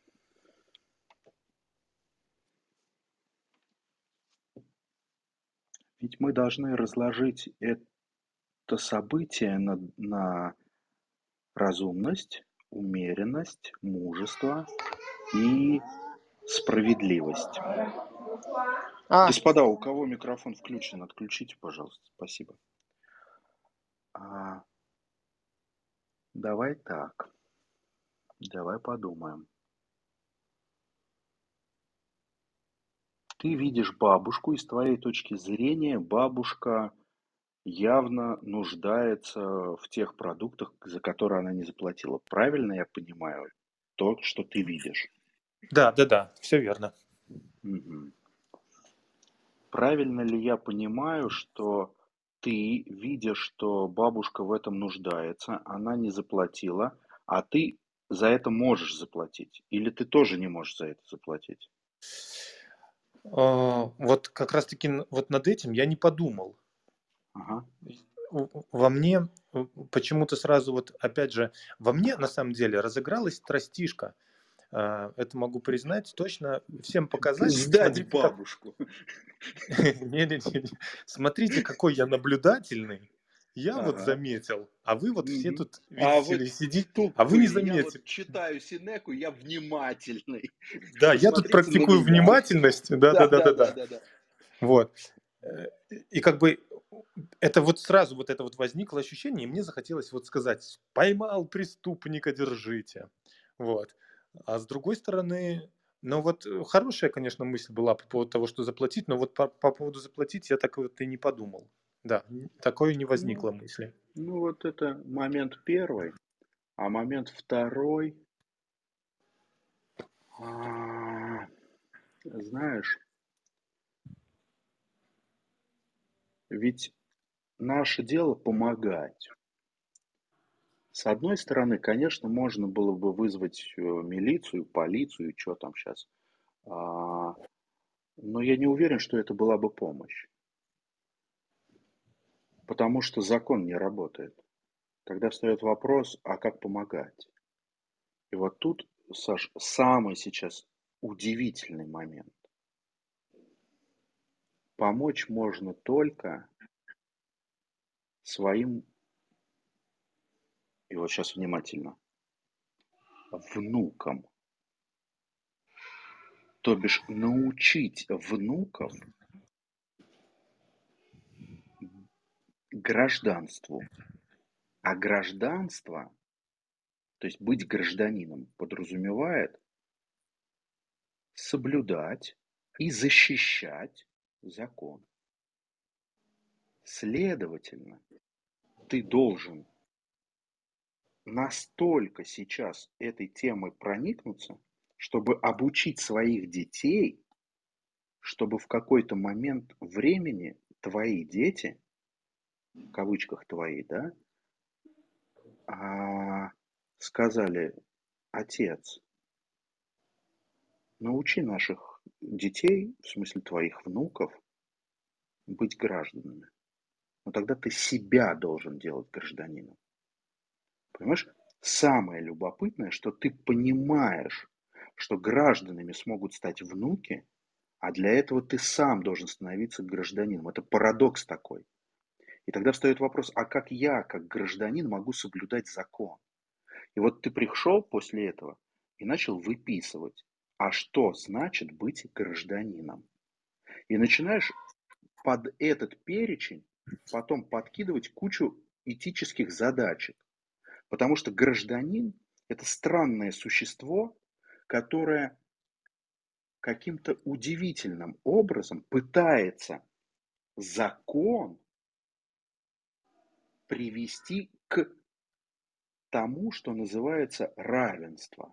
Ведь мы должны разложить это событие на, на разумность, умеренность, мужество и справедливость. А. Господа, у кого микрофон включен, отключите, пожалуйста. Спасибо. А, давай так. Давай подумаем. Ты видишь бабушку, и с твоей точки зрения бабушка явно нуждается в тех продуктах, за которые она не заплатила. Правильно я понимаю то, что ты видишь? Да, да, да, все верно. Угу. Правильно ли я понимаю, что ты видишь, что бабушка в этом нуждается, она не заплатила, а ты за это можешь заплатить? Или ты тоже не можешь за это заплатить? А, вот как раз-таки вот над этим я не подумал. Ага. во мне почему-то сразу вот, опять же, во мне на самом деле разыгралась тростишка. А, это могу признать точно, всем показать. Сдать Смотрите, бабушку. Смотрите, какой я наблюдательный. Я ага. вот заметил, а вы вот все тут а видите, вот сидите, а вы не заметили. Я вот читаю Синеку, я внимательный. Да, я тут практикую внимательность. Да, да, да, да, да. Вот. И как бы это вот сразу вот это вот возникло ощущение, и мне захотелось вот сказать, поймал преступника, держите. Вот. А с другой стороны, ну вот э, хорошая, конечно, мысль была по поводу того, что заплатить, но вот по, по поводу заплатить я так вот и не подумал. Да, такое не возникло ну, мысли. Ну вот это момент первый, а момент второй, а, знаешь, ведь наше дело помогать. С одной стороны, конечно, можно было бы вызвать э, милицию, полицию, что там сейчас. А, но я не уверен, что это была бы помощь. Потому что закон не работает. Тогда встает вопрос, а как помогать? И вот тут, Саш, самый сейчас удивительный момент. Помочь можно только своим и вот сейчас внимательно, внукам. То бишь научить внуков гражданству. А гражданство, то есть быть гражданином, подразумевает соблюдать и защищать закон. Следовательно, ты должен настолько сейчас этой темой проникнуться, чтобы обучить своих детей, чтобы в какой-то момент времени твои дети, кавычках твои, да, а, сказали, отец, научи наших детей, в смысле твоих внуков, быть гражданами. Но тогда ты себя должен делать гражданином. Понимаешь? Самое любопытное, что ты понимаешь, что гражданами смогут стать внуки, а для этого ты сам должен становиться гражданином. Это парадокс такой. И тогда встает вопрос, а как я, как гражданин, могу соблюдать закон? И вот ты пришел после этого и начал выписывать, а что значит быть гражданином? И начинаешь под этот перечень потом подкидывать кучу этических задачек. Потому что гражданин – это странное существо, которое каким-то удивительным образом пытается закон привести к тому, что называется равенство.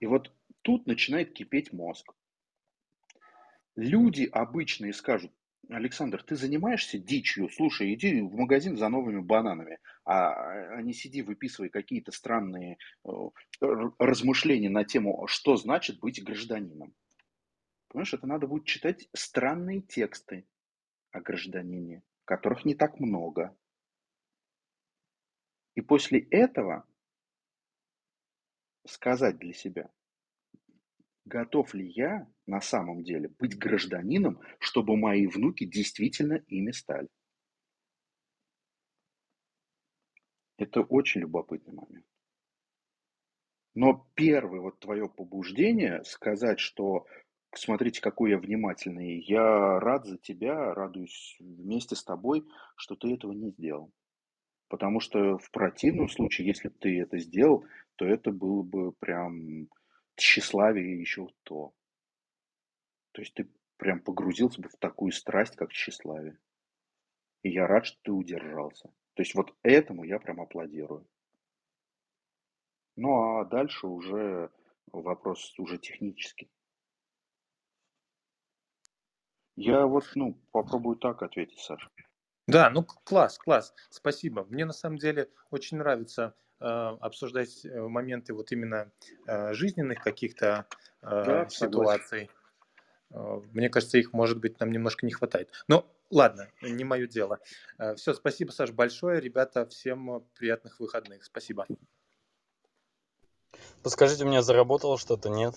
И вот тут начинает кипеть мозг. Люди обычные скажут, Александр, ты занимаешься дичью? Слушай, иди в магазин за новыми бананами, а, а не сиди, выписывай какие-то странные э, размышления на тему, что значит быть гражданином. Понимаешь, это надо будет читать странные тексты о гражданине, которых не так много. И после этого сказать для себя, готов ли я на самом деле быть гражданином, чтобы мои внуки действительно ими стали. Это очень любопытный момент. Но первое вот твое побуждение сказать, что смотрите, какой я внимательный, я рад за тебя, радуюсь вместе с тобой, что ты этого не сделал. Потому что в противном случае, если бы ты это сделал, то это было бы прям тщеславие еще то. То есть ты прям погрузился бы в такую страсть, как тщеславие. И я рад, что ты удержался. То есть вот этому я прям аплодирую. Ну а дальше уже вопрос уже технический. Я вот, ну, попробую так ответить, Саша. Да, ну класс, класс, спасибо. Мне на самом деле очень нравится э, обсуждать моменты вот именно э, жизненных каких-то э, да, ситуаций. Э, мне кажется, их, может быть, нам немножко не хватает. Но ладно, не мое дело. Э, Все, спасибо, Саш, большое. Ребята, всем приятных выходных. Спасибо. Подскажите, у меня заработало что-то, нет?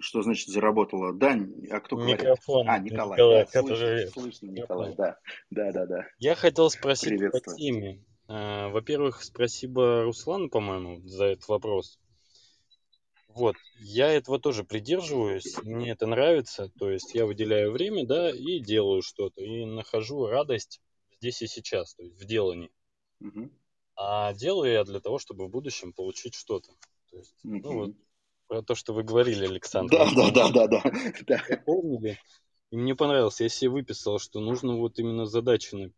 Что значит заработало? Дань, а кто Микрофон. говорит? А, Николай. Николай да, слышно, слышно, Николай, да. Да, да, да. Я хотел спросить по теме. Э, во-первых, спасибо Руслану, по-моему, за этот вопрос. Вот, я этого тоже придерживаюсь, мне это нравится, то есть я выделяю время, да, и делаю что-то, и нахожу радость здесь и сейчас, то есть в делании. Угу. А делаю я для того, чтобы в будущем получить что-то. То есть, угу. ну вот, про то, что вы говорили, Александр. Да, да, да, да, да. да. Помнили? И мне понравилось, я себе выписал, что нужно вот именно задачи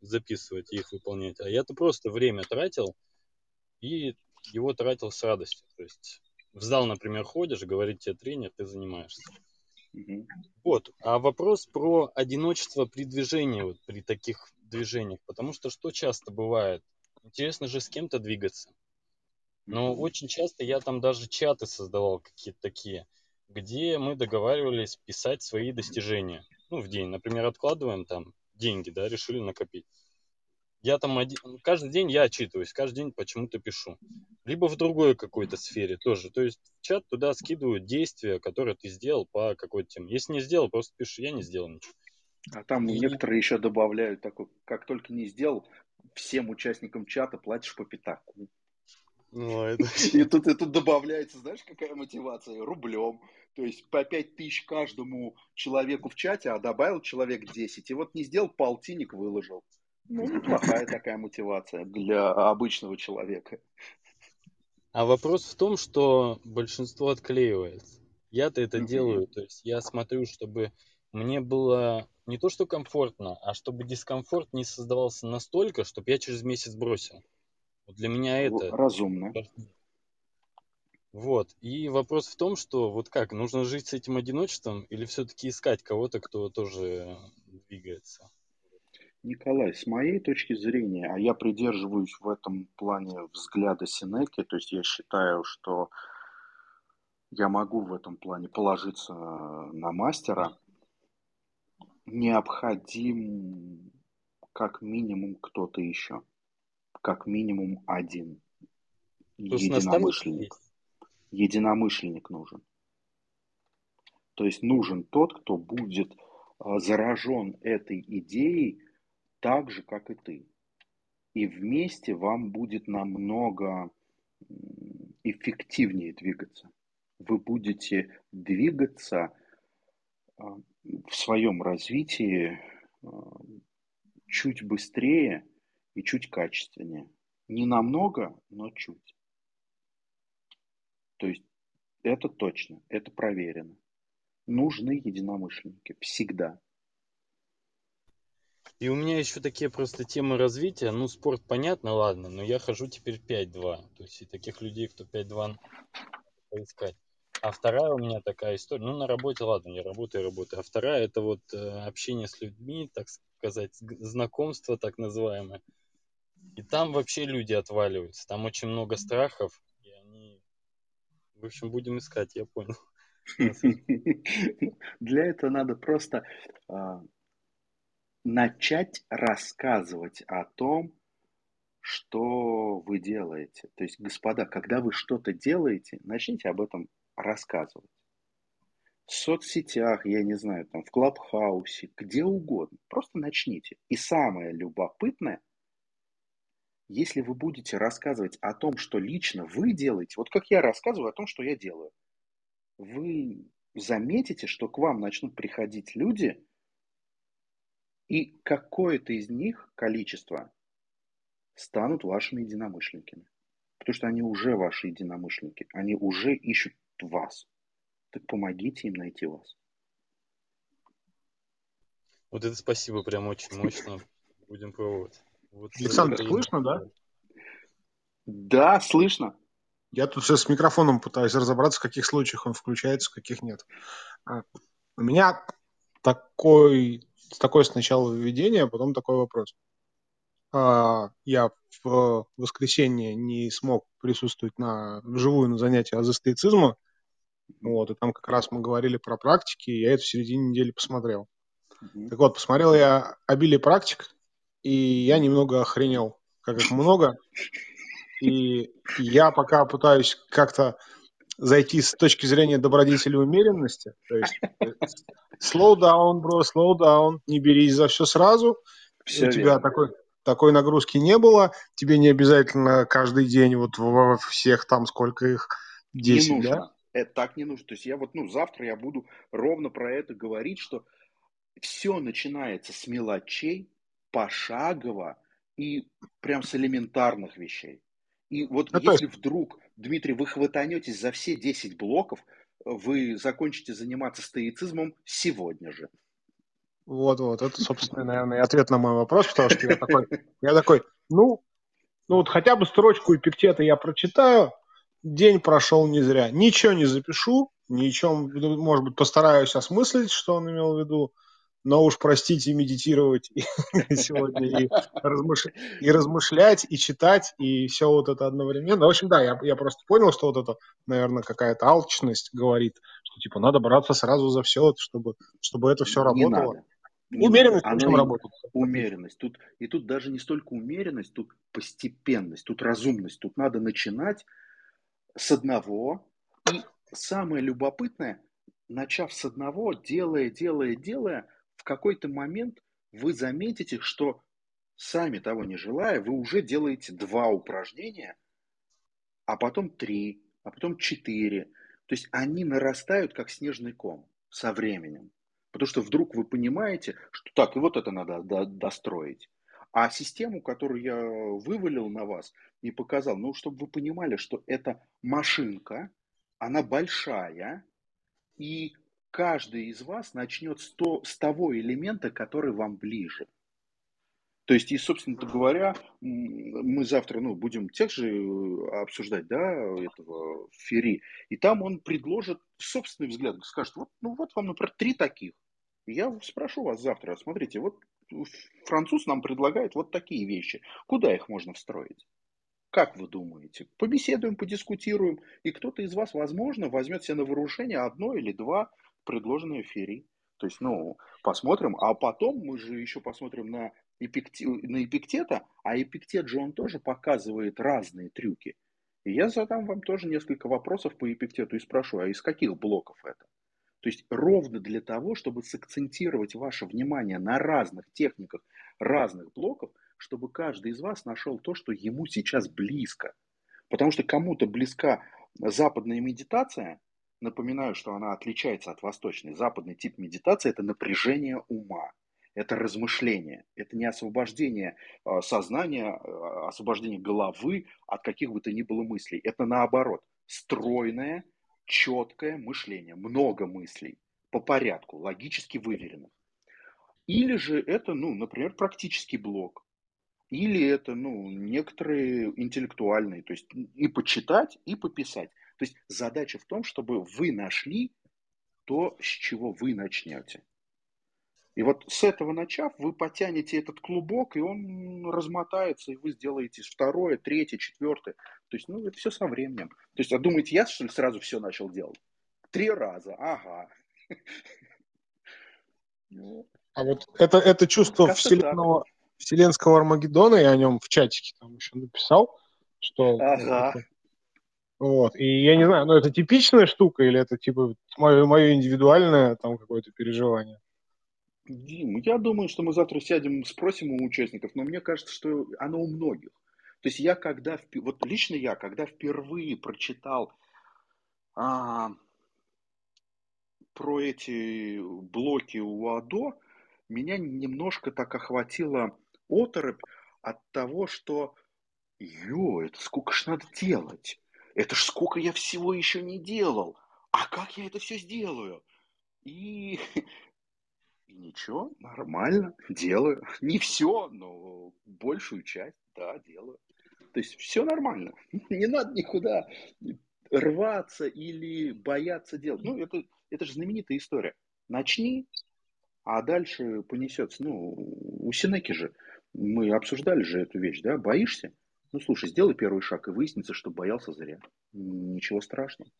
записывать и их выполнять. А я-то просто время тратил и его тратил с радостью. То есть в зал, например, ходишь, говорит тебе тренер, ты занимаешься. Угу. Вот. А вопрос про одиночество при движении, вот при таких движениях. Потому что что часто бывает? Интересно же с кем-то двигаться. Но очень часто я там даже чаты создавал какие-то такие, где мы договаривались писать свои достижения. Ну, в день. Например, откладываем там деньги, да, решили накопить. Я там один, каждый день я отчитываюсь, каждый день почему-то пишу. Либо в другой какой-то сфере тоже. То есть в чат туда скидывают действия, которые ты сделал по какой-то теме. Если не сделал, просто пиши, я не сделал ничего. А там и... некоторые еще добавляют такой, как только не сделал, всем участникам чата платишь по пятаку. Ну, это... И тут, и тут добавляется, знаешь, какая мотивация? Рублем. То есть по 5 тысяч каждому человеку в чате, а добавил человек 10. И вот не сделал, полтинник выложил. Ну, неплохая такая мотивация для обычного человека. А вопрос в том, что большинство отклеивается. Я-то это mm-hmm. делаю, то есть я смотрю, чтобы мне было не то что комфортно, а чтобы дискомфорт не создавался настолько, чтобы я через месяц бросил. Для меня это... Разумно. Вот. И вопрос в том, что вот как, нужно жить с этим одиночеством или все-таки искать кого-то, кто тоже двигается? Николай, с моей точки зрения, а я придерживаюсь в этом плане взгляда Синеки, то есть я считаю, что я могу в этом плане положиться на мастера, необходим как минимум кто-то еще, как минимум один единомышленник. Единомышленник нужен. То есть нужен тот, кто будет а, заражен этой идеей, так же, как и ты. И вместе вам будет намного эффективнее двигаться. Вы будете двигаться а, в своем развитии а, чуть быстрее и чуть качественнее. Не намного, но чуть. То есть это точно, это проверено. Нужны единомышленники всегда. И у меня еще такие просто темы развития. Ну, спорт понятно, ладно, но я хожу теперь 5-2. То есть и таких людей, кто 5-2 поискать. А вторая у меня такая история, ну, на работе, ладно, я работаю, работаю. А вторая, это вот э, общение с людьми, так сказать, знакомство так называемое. И там вообще люди отваливаются. Там очень много страхов, и они... В общем, будем искать, я понял. Для этого надо просто а, начать рассказывать о том, что вы делаете. То есть, господа, когда вы что-то делаете, начните об этом рассказывать. В соцсетях, я не знаю, там, в Клабхаусе, где угодно. Просто начните. И самое любопытное, если вы будете рассказывать о том, что лично вы делаете, вот как я рассказываю о том, что я делаю, вы заметите, что к вам начнут приходить люди, и какое-то из них количество станут вашими единомышленниками. Потому что они уже ваши единомышленники. Они уже ищут вас. Так помогите им найти вас. Вот это спасибо, прям очень мощно. Будем пробовать. Вот Александр, слышно, да? Да, слышно. Я тут сейчас с микрофоном пытаюсь разобраться, в каких случаях он включается, в каких нет. А, у меня такой такое сначала введение, а потом такой вопрос. А, я в воскресенье не смог присутствовать на вживую на занятии азостоицизма, Вот, и там как раз мы говорили про практики, и я это в середине недели посмотрел. Mm-hmm. Так вот, посмотрел я обилие практик, и я немного охренел, как их много. И я пока пытаюсь как-то зайти с точки зрения добродетели умеренности. То есть э, slow down, bro, slow down, не берись за все сразу. Все У тебя такой, такой нагрузки не было. Тебе не обязательно каждый день вот во всех там, сколько их, 10, не нужно. да? Это так не нужно. То есть я вот, ну, завтра я буду ровно про это говорить, что все начинается с мелочей, пошагово и прям с элементарных вещей. И вот ну, если есть... вдруг, Дмитрий, вы хватанетесь за все 10 блоков, вы закончите заниматься стоицизмом сегодня же. Вот-вот, это, собственно, наверное, ответ на мой вопрос, потому что я такой, я такой, ну, ну вот хотя бы строчку Эпиктета я прочитаю, день прошел не зря. Ничего не запишу, ничего, может быть, постараюсь осмыслить, что он имел в виду, но уж простите, медитировать сегодня и, размыш... и размышлять, и читать, и все вот это одновременно. В общем, да, я, я просто понял, что вот это, наверное, какая-то алчность говорит, что типа надо браться сразу за все, чтобы, чтобы это все работало. Не надо. Не умеренность надо. Оно работает. Умеренность. Тут, и тут даже не столько умеренность, тут постепенность, тут разумность. Тут надо начинать с одного. И самое любопытное, начав с одного, делая, делая, делая, какой-то момент вы заметите, что сами того не желая, вы уже делаете два упражнения, а потом три, а потом четыре. То есть они нарастают, как снежный ком со временем. Потому что вдруг вы понимаете, что так, и вот это надо достроить. А систему, которую я вывалил на вас и показал, ну, чтобы вы понимали, что это машинка, она большая, и каждый из вас начнет с, то, с того элемента, который вам ближе. То есть, и, собственно говоря, мы завтра ну, будем тех же э, обсуждать, да, этого Ферри, и там он предложит собственный взгляд, скажет, вот, ну вот вам, например, три таких. я спрошу вас завтра, смотрите, вот француз нам предлагает вот такие вещи. Куда их можно встроить? Как вы думаете? Побеседуем, подискутируем, и кто-то из вас, возможно, возьмет себе на вооружение одно или два предложенные Ферри. То есть, ну, посмотрим, а потом мы же еще посмотрим на, эпикте, на Эпиктета, а Эпиктет же он тоже показывает разные трюки. И я задам вам тоже несколько вопросов по Эпиктету и спрошу, а из каких блоков это? То есть ровно для того, чтобы сакцентировать ваше внимание на разных техниках, разных блоков, чтобы каждый из вас нашел то, что ему сейчас близко. Потому что кому-то близка западная медитация, напоминаю, что она отличается от восточной. Западный тип медитации – это напряжение ума, это размышление, это не освобождение а, сознания, а, освобождение головы от каких бы то ни было мыслей. Это наоборот, стройное, четкое мышление, много мыслей по порядку, логически выверенных. Или же это, ну, например, практический блок. Или это, ну, некоторые интеллектуальные, то есть и почитать, и пописать. То есть задача в том, чтобы вы нашли то, с чего вы начнете. И вот с этого начав, вы потянете этот клубок, и он размотается, и вы сделаете второе, третье, четвертое. То есть, ну, это все со временем. То есть, а думаете, я, что ли, сразу все начал делать? Три раза, ага. Ну, а вот это, это чувство вселенного, вселенского Армагеддона, я о нем в чатике там еще написал, что... Ага. Это, вот. И я не знаю, ну это типичная штука или это типа мое, мое индивидуальное там какое-то переживание? Дим, я думаю, что мы завтра сядем, спросим у участников, но мне кажется, что оно у многих. То есть я когда, вот лично я, когда впервые прочитал а, про эти блоки у АДО, меня немножко так охватила оторопь от того, что, ё, это сколько ж надо делать? Это ж сколько я всего еще не делал. А как я это все сделаю? И и ничего, нормально, делаю. Не все, но большую часть, да, делаю. То есть все нормально. Не надо никуда рваться или бояться делать. Ну, это, это же знаменитая история. Начни, а дальше понесется. Ну, у Синеки же, мы обсуждали же эту вещь, да, боишься? Ну, слушай, сделай первый шаг, и выяснится, что боялся зря. Ничего страшного.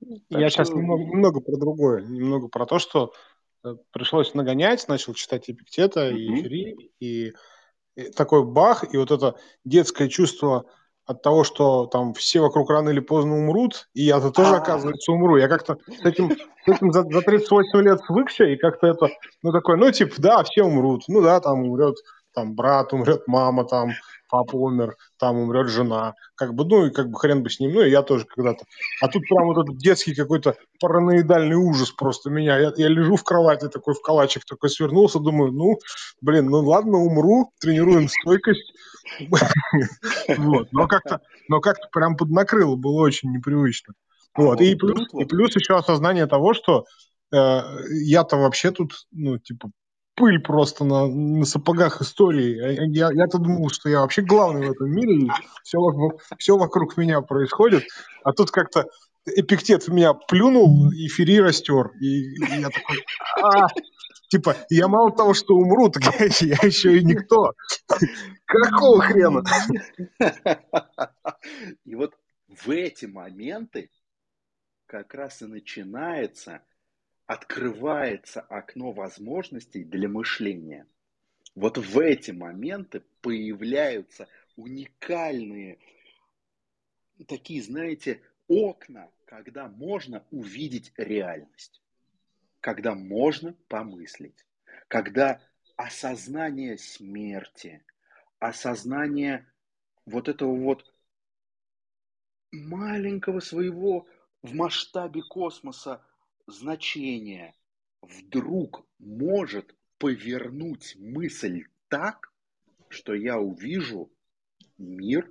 Так Я что... сейчас немного, немного про другое, немного про то, что э, пришлось нагонять, начал читать Эпиктета mm-hmm. и Фери, и, и такой бах, и вот это детское чувство от того, что там все вокруг рано или поздно умрут, и я-то тоже, оказывается, умру. Я как-то с этим, с этим за, за 38 лет свыкся, и как-то это, ну, такой, ну, типа, да, все умрут. Ну, да, там умрет там брат, умрет мама, там папа умер, там умрет жена. Как бы, ну, и как бы хрен бы с ним, ну, и я тоже когда-то. А тут прям вот этот детский какой-то параноидальный ужас просто меня. Я, я лежу в кровати такой в калачик, такой свернулся, думаю, ну, блин, ну ладно, умру, тренируем стойкость. Вот, но как-то, но как-то прям поднакрыло, было очень непривычно. Вот, и плюс, и плюс еще осознание того, что э, я-то вообще тут, ну, типа, пыль просто на, на сапогах истории. Я, я-то думал, что я вообще главный в этом мире, и все, все вокруг меня происходит, а тут как-то эпиктет в меня плюнул, и Фери растер. И, и я такой, а, типа, я мало того, что умру, так я, я еще и никто. Какого хрена? И вот в эти моменты как раз и начинается открывается окно возможностей для мышления. Вот в эти моменты появляются уникальные такие, знаете, окна, когда можно увидеть реальность, когда можно помыслить, когда осознание смерти, осознание вот этого вот маленького своего в масштабе космоса значение вдруг может повернуть мысль так, что я увижу мир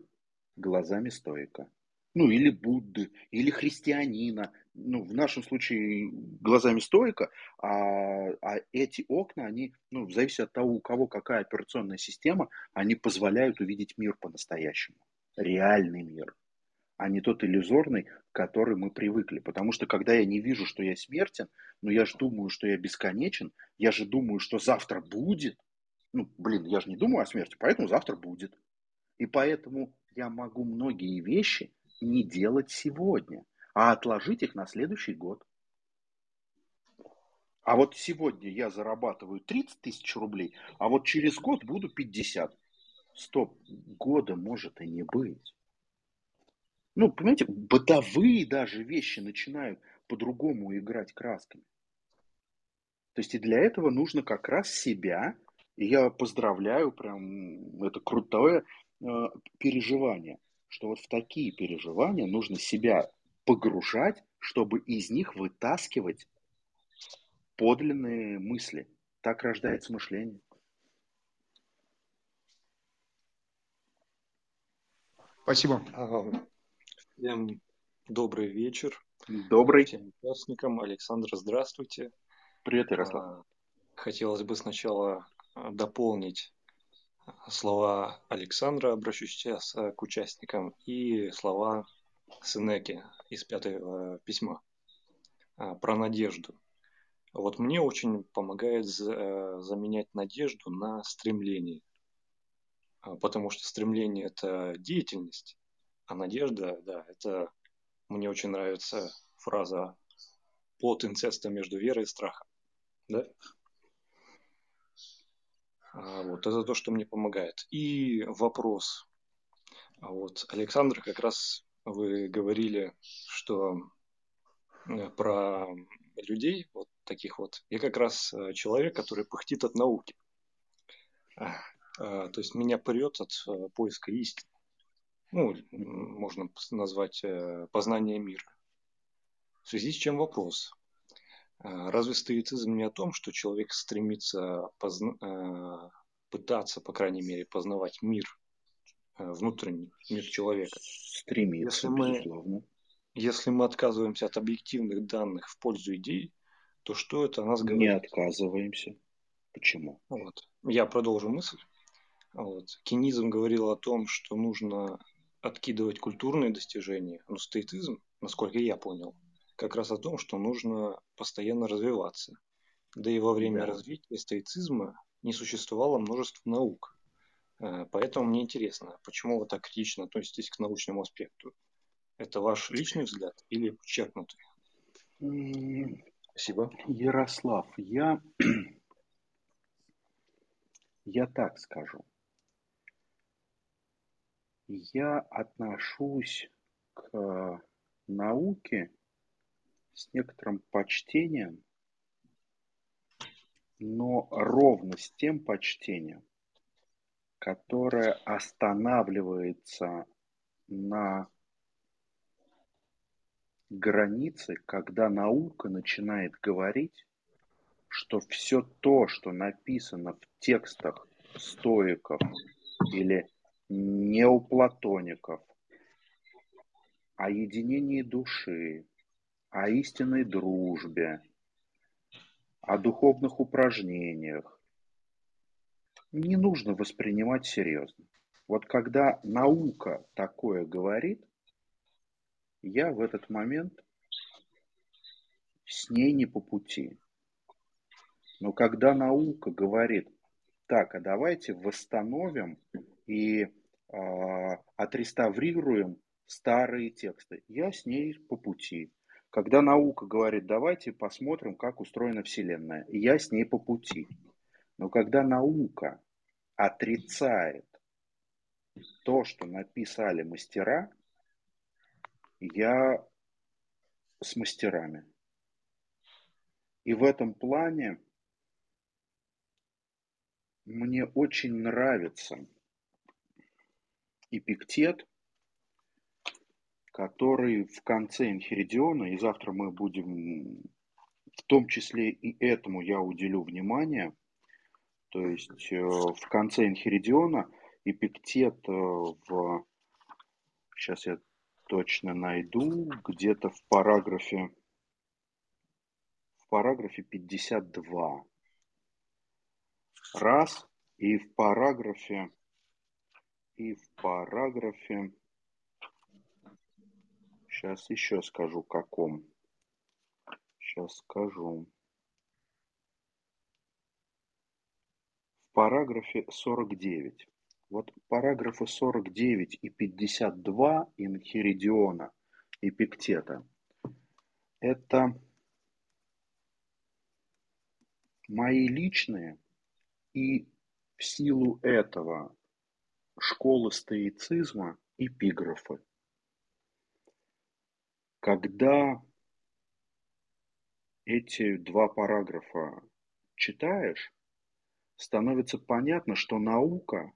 глазами стоика. Ну, или Будды, или христианина. Ну, в нашем случае глазами стоика, а, а эти окна, они, ну, в зависимости от того, у кого какая операционная система, они позволяют увидеть мир по-настоящему. Реальный мир а не тот иллюзорный, к который мы привыкли. Потому что когда я не вижу, что я смертен, но я же думаю, что я бесконечен, я же думаю, что завтра будет. Ну, блин, я же не думаю о смерти, поэтому завтра будет. И поэтому я могу многие вещи не делать сегодня, а отложить их на следующий год. А вот сегодня я зарабатываю 30 тысяч рублей, а вот через год буду 50. Стоп, года может и не быть ну, понимаете, бытовые даже вещи начинают по-другому играть красками. То есть и для этого нужно как раз себя, и я поздравляю, прям это крутое э, переживание, что вот в такие переживания нужно себя погружать, чтобы из них вытаскивать подлинные мысли. Так рождается мышление. Спасибо. Всем добрый вечер. Добрый. Всем участникам. Александр, здравствуйте. Привет, Ярослав. А, хотелось бы сначала а, дополнить а, слова Александра, обращусь сейчас к участникам, и слова Сенеки из пятого письма про надежду. Вот мне очень помогает заменять надежду на стремление. Потому что стремление – это деятельность, а надежда, да, это мне очень нравится фраза плод инцеста между верой и страхом. Да? А, вот это то, что мне помогает. И вопрос. А вот, Александр, как раз вы говорили, что э, про людей, вот таких вот. Я как раз э, человек, который пыхтит от науки. А, то есть меня прет от э, поиска истины ну, можно назвать э, познание мира. В связи с чем вопрос? А, разве стоицизм не о том, что человек стремится позна... Э, пытаться, по крайней мере, познавать мир, э, внутренний мир человека? Стремится, если мы, безусловно. Если мы отказываемся от объективных данных в пользу идей, то что это о нас говорит? Не отказываемся. Почему? Вот. Я продолжу мысль. Вот. Кинизм говорил о том, что нужно откидывать культурные достижения, но стоицизм, насколько я понял, как раз о том, что нужно постоянно развиваться. Да и во время да. развития стоицизма не существовало множество наук. Э, поэтому мне интересно, почему вы так критично относитесь к научному аспекту? Это ваш личный взгляд или подчеркнутый Спасибо. Ярослав, я, я так скажу. Я отношусь к науке с некоторым почтением, но ровно с тем почтением, которое останавливается на границы, когда наука начинает говорить, что все то, что написано в текстах стоиков или неоплатоников о единении души, о истинной дружбе, о духовных упражнениях, не нужно воспринимать серьезно. Вот когда наука такое говорит, я в этот момент с ней не по пути. Но когда наука говорит, так, а давайте восстановим и э, отреставрируем старые тексты, я с ней по пути. Когда наука говорит, давайте посмотрим, как устроена Вселенная, я с ней по пути. Но когда наука отрицает то, что написали мастера, я с мастерами. И в этом плане мне очень нравится Эпиктет, который в конце Инхеридиона, и завтра мы будем, в том числе и этому я уделю внимание, то есть э, в конце Инхеридиона Эпиктет э, в, сейчас я точно найду, где-то в параграфе, в параграфе 52. Раз, и в параграфе, и в параграфе, сейчас еще скажу каком, сейчас скажу. В параграфе 49. Вот параграфы 49 и 52 Инхиридиона и Пиктета – это мои личные и в силу этого школы стоицизма эпиграфы. Когда эти два параграфа читаешь, становится понятно, что наука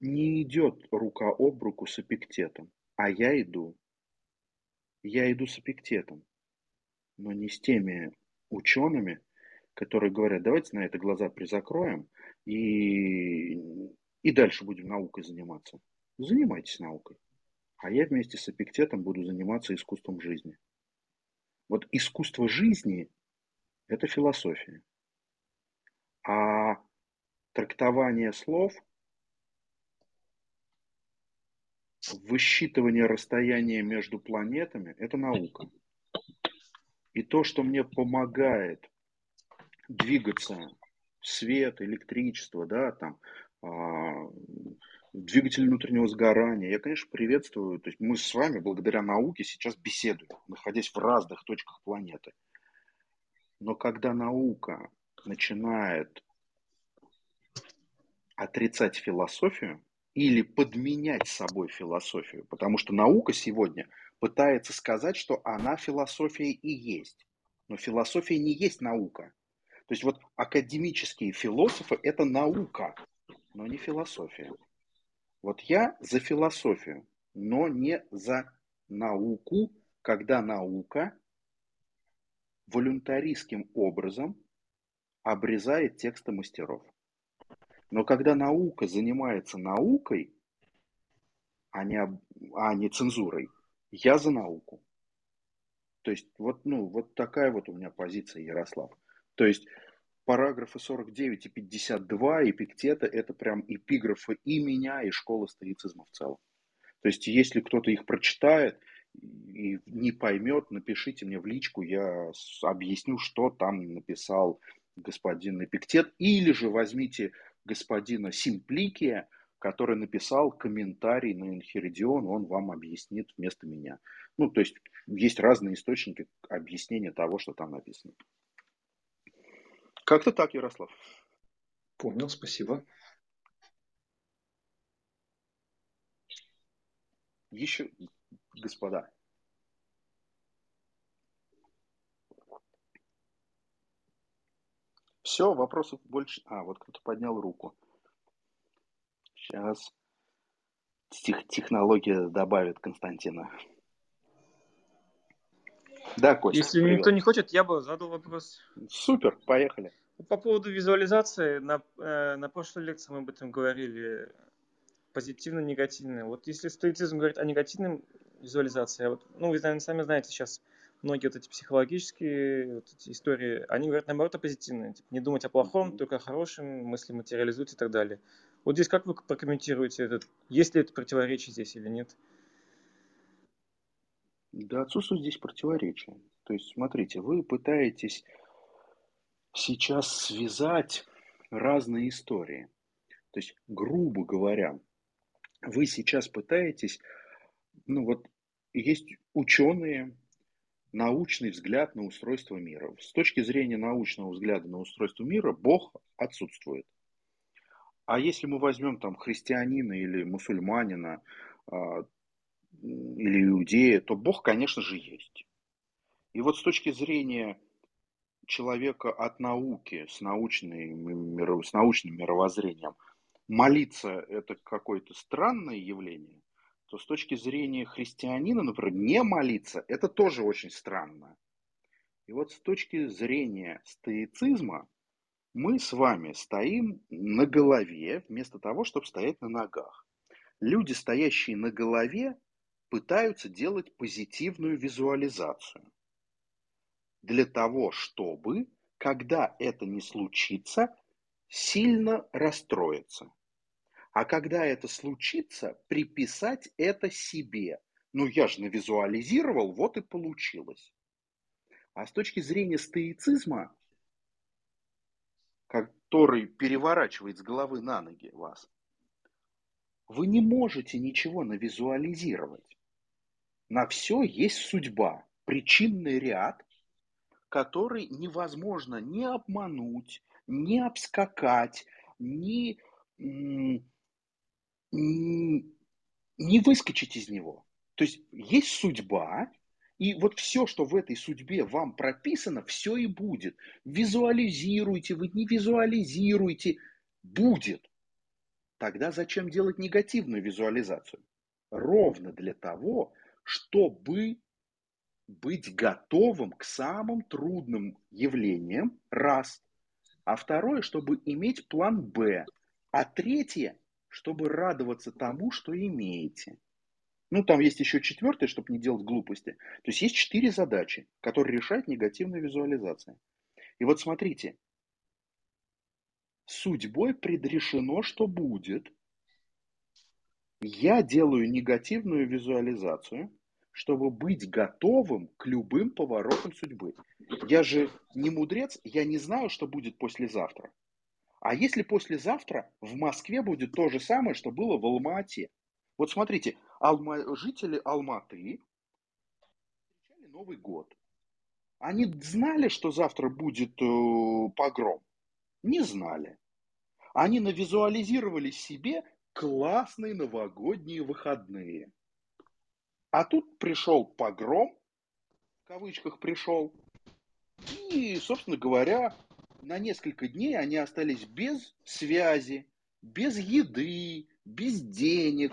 не идет рука об руку с эпиктетом, а я иду. Я иду с эпиктетом, но не с теми учеными, которые говорят, давайте на это глаза призакроем и, и дальше будем наукой заниматься. Занимайтесь наукой. А я вместе с эпиктетом буду заниматься искусством жизни. Вот искусство жизни – это философия. А трактование слов – высчитывание расстояния между планетами – это наука. И то, что мне помогает двигаться свет, электричество, да, там, э, двигатель внутреннего сгорания, я, конечно, приветствую. То есть мы с вами благодаря науке сейчас беседуем, находясь в разных точках планеты. Но когда наука начинает отрицать философию, или подменять собой философию, потому что наука сегодня пытается сказать, что она философия и есть. Но философия не есть наука. То есть вот академические философы – это наука, но не философия. Вот я за философию, но не за науку, когда наука волюнтаристским образом обрезает тексты мастеров. Но когда наука занимается наукой, а не, а не цензурой, я за науку. То есть вот, ну, вот такая вот у меня позиция, Ярослав. То есть параграфы 49 и 52 Эпиктета – это прям эпиграфы и меня, и школы стоицизма в целом. То есть если кто-то их прочитает и не поймет, напишите мне в личку, я объясню, что там написал господин Эпиктет. Или же возьмите господина Симпликия, который написал комментарий на Инхеридион, он вам объяснит вместо меня. Ну, то есть есть разные источники объяснения того, что там написано. Как-то так, Ярослав. Понял, спасибо. Еще, господа, Все, вопросов больше... А, вот кто-то поднял руку. Сейчас тех, технология добавит Константина. Да, Костя. Если привет. никто не хочет, я бы задал вопрос. Супер, поехали. По поводу визуализации, на, э, на прошлой лекции мы об этом говорили, позитивно-негативно. Вот если стоицизм говорит о негативном визуализации, а вот, ну, вы, наверное, сами знаете сейчас, многие вот эти психологические вот эти истории, они говорят наоборот о позитивном. Типа, не думать о плохом, только о хорошем, мысли материализуются и так далее. Вот здесь как вы прокомментируете этот, есть ли это противоречие здесь или нет? Да, отсутствует здесь противоречие. То есть, смотрите, вы пытаетесь сейчас связать разные истории. То есть, грубо говоря, вы сейчас пытаетесь, ну вот, есть ученые, научный взгляд на устройство мира. С точки зрения научного взгляда на устройство мира Бог отсутствует. А если мы возьмем там христианина или мусульманина а, или иудея, то Бог, конечно же, есть. И вот с точки зрения человека от науки, с, научной, с научным мировоззрением, молиться – это какое-то странное явление, то с точки зрения христианина, например, не молиться, это тоже очень странно. И вот с точки зрения стоицизма, мы с вами стоим на голове, вместо того, чтобы стоять на ногах. Люди, стоящие на голове, пытаются делать позитивную визуализацию. Для того, чтобы, когда это не случится, сильно расстроиться. А когда это случится, приписать это себе. Ну, я же навизуализировал, вот и получилось. А с точки зрения стоицизма, который переворачивает с головы на ноги вас, вы не можете ничего навизуализировать. На все есть судьба, причинный ряд, который невозможно ни обмануть, ни обскакать, ни не выскочить из него. То есть есть судьба, и вот все, что в этой судьбе вам прописано, все и будет. Визуализируйте, вы не визуализируйте, будет. Тогда зачем делать негативную визуализацию? Ровно для того, чтобы быть готовым к самым трудным явлениям, раз. А второе, чтобы иметь план Б. А третье, чтобы радоваться тому, что имеете. Ну, там есть еще четвертое, чтобы не делать глупости. То есть есть четыре задачи, которые решает негативная визуализация. И вот смотрите, судьбой предрешено, что будет. Я делаю негативную визуализацию, чтобы быть готовым к любым поворотам судьбы. Я же не мудрец, я не знаю, что будет послезавтра. А если послезавтра в Москве будет то же самое, что было в Алма-Ате? Вот смотрите, Алма... жители Алматы встречали Новый год. Они знали, что завтра будет э, погром? Не знали. Они навизуализировали себе классные новогодние выходные. А тут пришел погром, в кавычках пришел, и, собственно говоря, на несколько дней они остались без связи, без еды, без денег.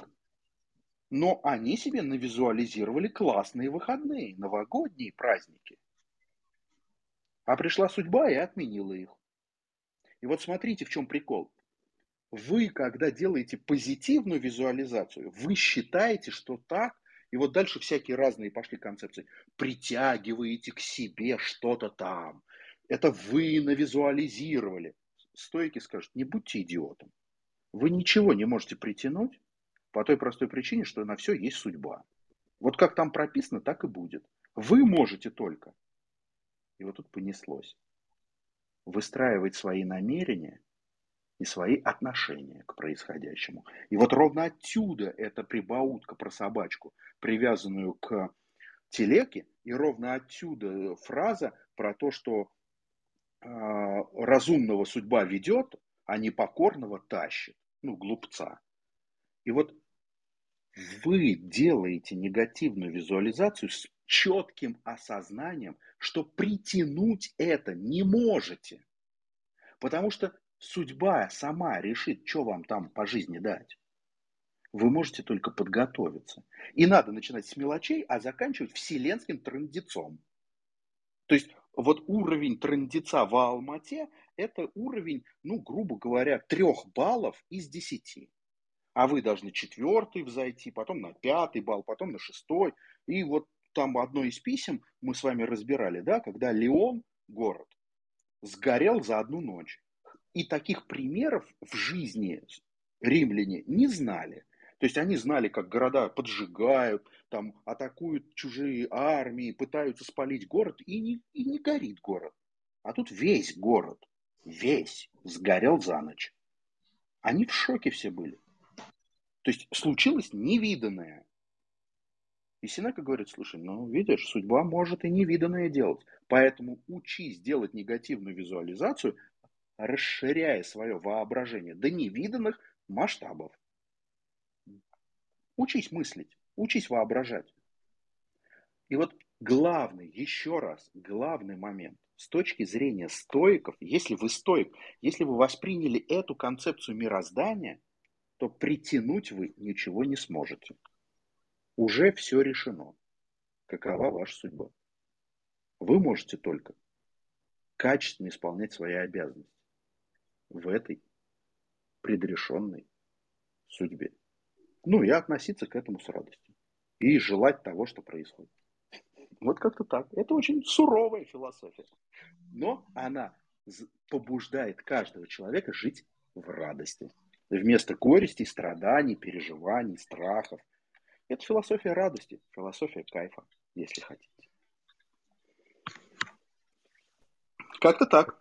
Но они себе навизуализировали классные выходные, новогодние праздники. А пришла судьба и отменила их. И вот смотрите, в чем прикол. Вы, когда делаете позитивную визуализацию, вы считаете, что так, и вот дальше всякие разные пошли концепции. Притягиваете к себе что-то там, это вы навизуализировали. Стойки скажут, не будьте идиотом. Вы ничего не можете притянуть по той простой причине, что на все есть судьба. Вот как там прописано, так и будет. Вы можете только. И вот тут понеслось. Выстраивать свои намерения и свои отношения к происходящему. И вот ровно отсюда эта прибаутка про собачку, привязанную к телеке, и ровно отсюда фраза про то, что э, разумного судьба ведет, а непокорного тащит, ну, глупца. И вот вы делаете негативную визуализацию с четким осознанием, что притянуть это не можете. Потому что судьба сама решит, что вам там по жизни дать. Вы можете только подготовиться. И надо начинать с мелочей, а заканчивать вселенским трындецом. То есть вот уровень трындеца в Алмате – это уровень, ну, грубо говоря, трех баллов из десяти а вы должны четвертый взойти, потом на пятый балл, потом на шестой. И вот там одно из писем мы с вами разбирали, да, когда Леон, город, сгорел за одну ночь. И таких примеров в жизни римляне не знали. То есть они знали, как города поджигают, там атакуют чужие армии, пытаются спалить город, и не, и не горит город. А тут весь город, весь сгорел за ночь. Они в шоке все были. То есть случилось невиданное. И Синека говорит, слушай, ну видишь, судьба может и невиданное делать. Поэтому учись делать негативную визуализацию, расширяя свое воображение до невиданных масштабов. Учись мыслить, учись воображать. И вот главный, еще раз, главный момент с точки зрения стоиков, если вы стоик, если вы восприняли эту концепцию мироздания – то притянуть вы ничего не сможете. Уже все решено. Какова ваша судьба? Вы можете только качественно исполнять свои обязанности в этой предрешенной судьбе. Ну и относиться к этому с радостью. И желать того, что происходит. Вот как-то так. Это очень суровая философия. Но она побуждает каждого человека жить в радости вместо горести, страданий, переживаний, страхов. Это философия радости, философия кайфа, если хотите. Как-то так.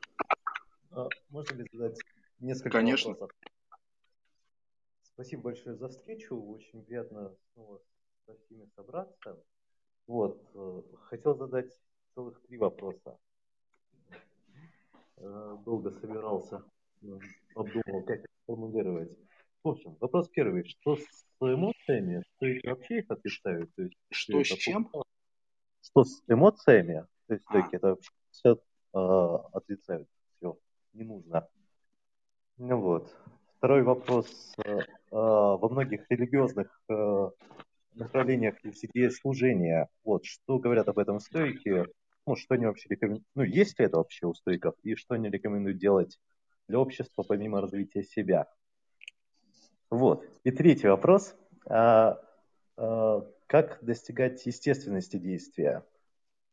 А, можно ли задать несколько Конечно. вопросов? Спасибо большое за встречу. Очень приятно снова со всеми собраться. Вот. Э, хотел задать целых три вопроса. Э, долго собирался, обдумывал, как формулировать. В общем, вопрос первый. Что с эмоциями? Стоит вообще их отрицают? То есть, что с чем? Что с эмоциями? То есть, а. это вообще все э, отрицают. Не нужно. Ну вот. Второй вопрос. Э, э, во многих религиозных э, направлениях идея служения. Вот, что говорят об этом стойки? Ну, что они вообще рекомендуют? Ну, есть ли это вообще у стойков? И что они рекомендуют делать для общества помимо развития себя. Вот. И третий вопрос. А, а, как достигать естественности действия?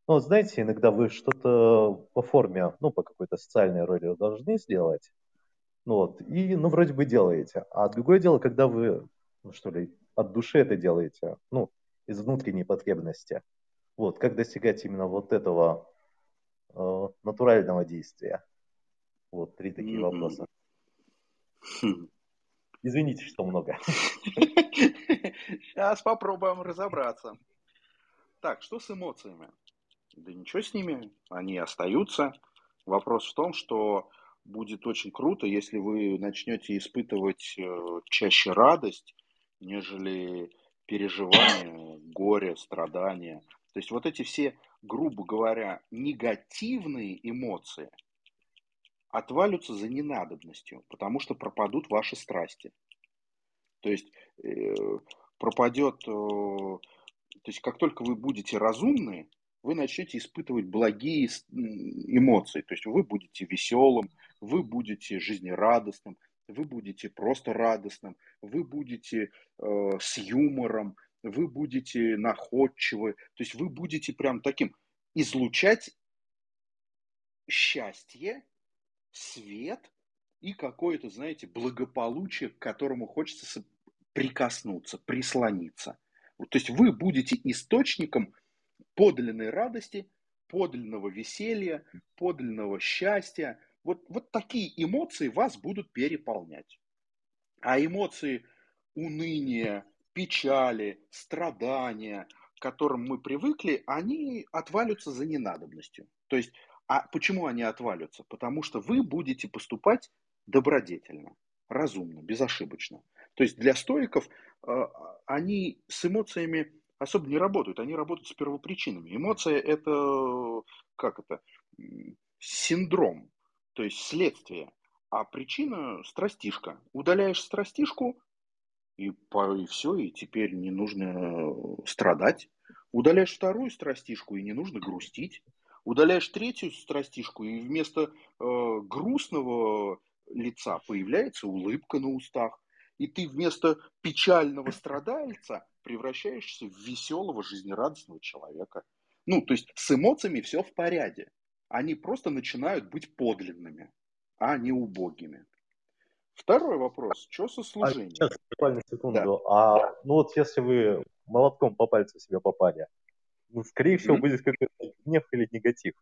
Ну, вот знаете, иногда вы что-то по форме, ну, по какой-то социальной роли должны сделать, ну, вот, и, ну, вроде бы делаете. А другое дело, когда вы, ну, что ли, от души это делаете, ну, из внутренней потребности. Вот, как достигать именно вот этого э, натурального действия? Вот три такие mm-hmm. вопроса. Хм. Извините, что много. Сейчас попробуем разобраться. Так, что с эмоциями? Да ничего с ними, они остаются. Вопрос в том, что будет очень круто, если вы начнете испытывать э, чаще радость, нежели переживания, горе, страдания. То есть вот эти все, грубо говоря, негативные эмоции – отвалятся за ненадобностью, потому что пропадут ваши страсти. То есть э, пропадет, э, то есть как только вы будете разумны, вы начнете испытывать благие эмоции. То есть вы будете веселым, вы будете жизнерадостным, вы будете просто радостным, вы будете э, с юмором, вы будете находчивы. То есть вы будете прям таким излучать счастье свет и какое-то, знаете, благополучие, к которому хочется прикоснуться, прислониться. То есть вы будете источником подлинной радости, подлинного веселья, подлинного счастья. вот, вот такие эмоции вас будут переполнять. А эмоции уныния, печали, страдания, к которым мы привыкли, они отвалятся за ненадобностью. То есть, а почему они отвалятся? Потому что вы будете поступать добродетельно, разумно, безошибочно. То есть для стоиков э, они с эмоциями особо не работают, они работают с первопричинами. Эмоция это, как это, синдром, то есть следствие. А причина – страстишка. Удаляешь страстишку, и, по, и все, и теперь не нужно страдать. Удаляешь вторую страстишку, и не нужно грустить. Удаляешь третью страстишку, и вместо э, грустного лица появляется улыбка на устах. И ты вместо печального страдальца превращаешься в веселого, жизнерадостного человека. Ну, то есть с эмоциями все в порядке. Они просто начинают быть подлинными, а не убогими. Второй вопрос. Что со а служением? А, сейчас, буквально секунду. Да. А, ну вот если вы молотком по пальцу себе попали, ну, скорее всего, mm-hmm. будет какой-то гнев или негатив.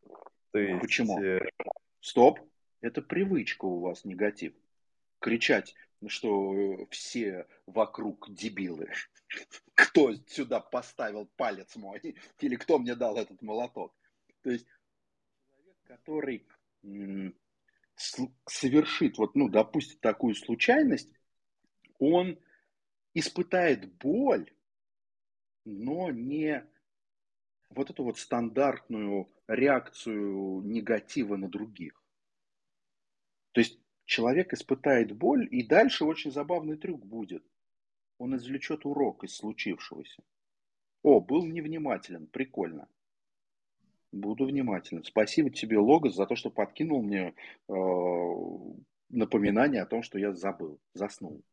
То есть, Почему? Э... Стоп. Это привычка у вас негатив. Кричать, что все вокруг дебилы. Кто сюда поставил палец мой? Или кто мне дал этот молоток? То есть человек, который совершит, вот, ну, допустим, такую случайность, он испытает боль, но не вот эту вот стандартную реакцию негатива на других. То есть человек испытает боль, и дальше очень забавный трюк будет. Он извлечет урок из случившегося. О, был невнимателен, прикольно. Буду внимателен. Спасибо тебе, Логос, за то, что подкинул мне э, напоминание о том, что я забыл, заснул.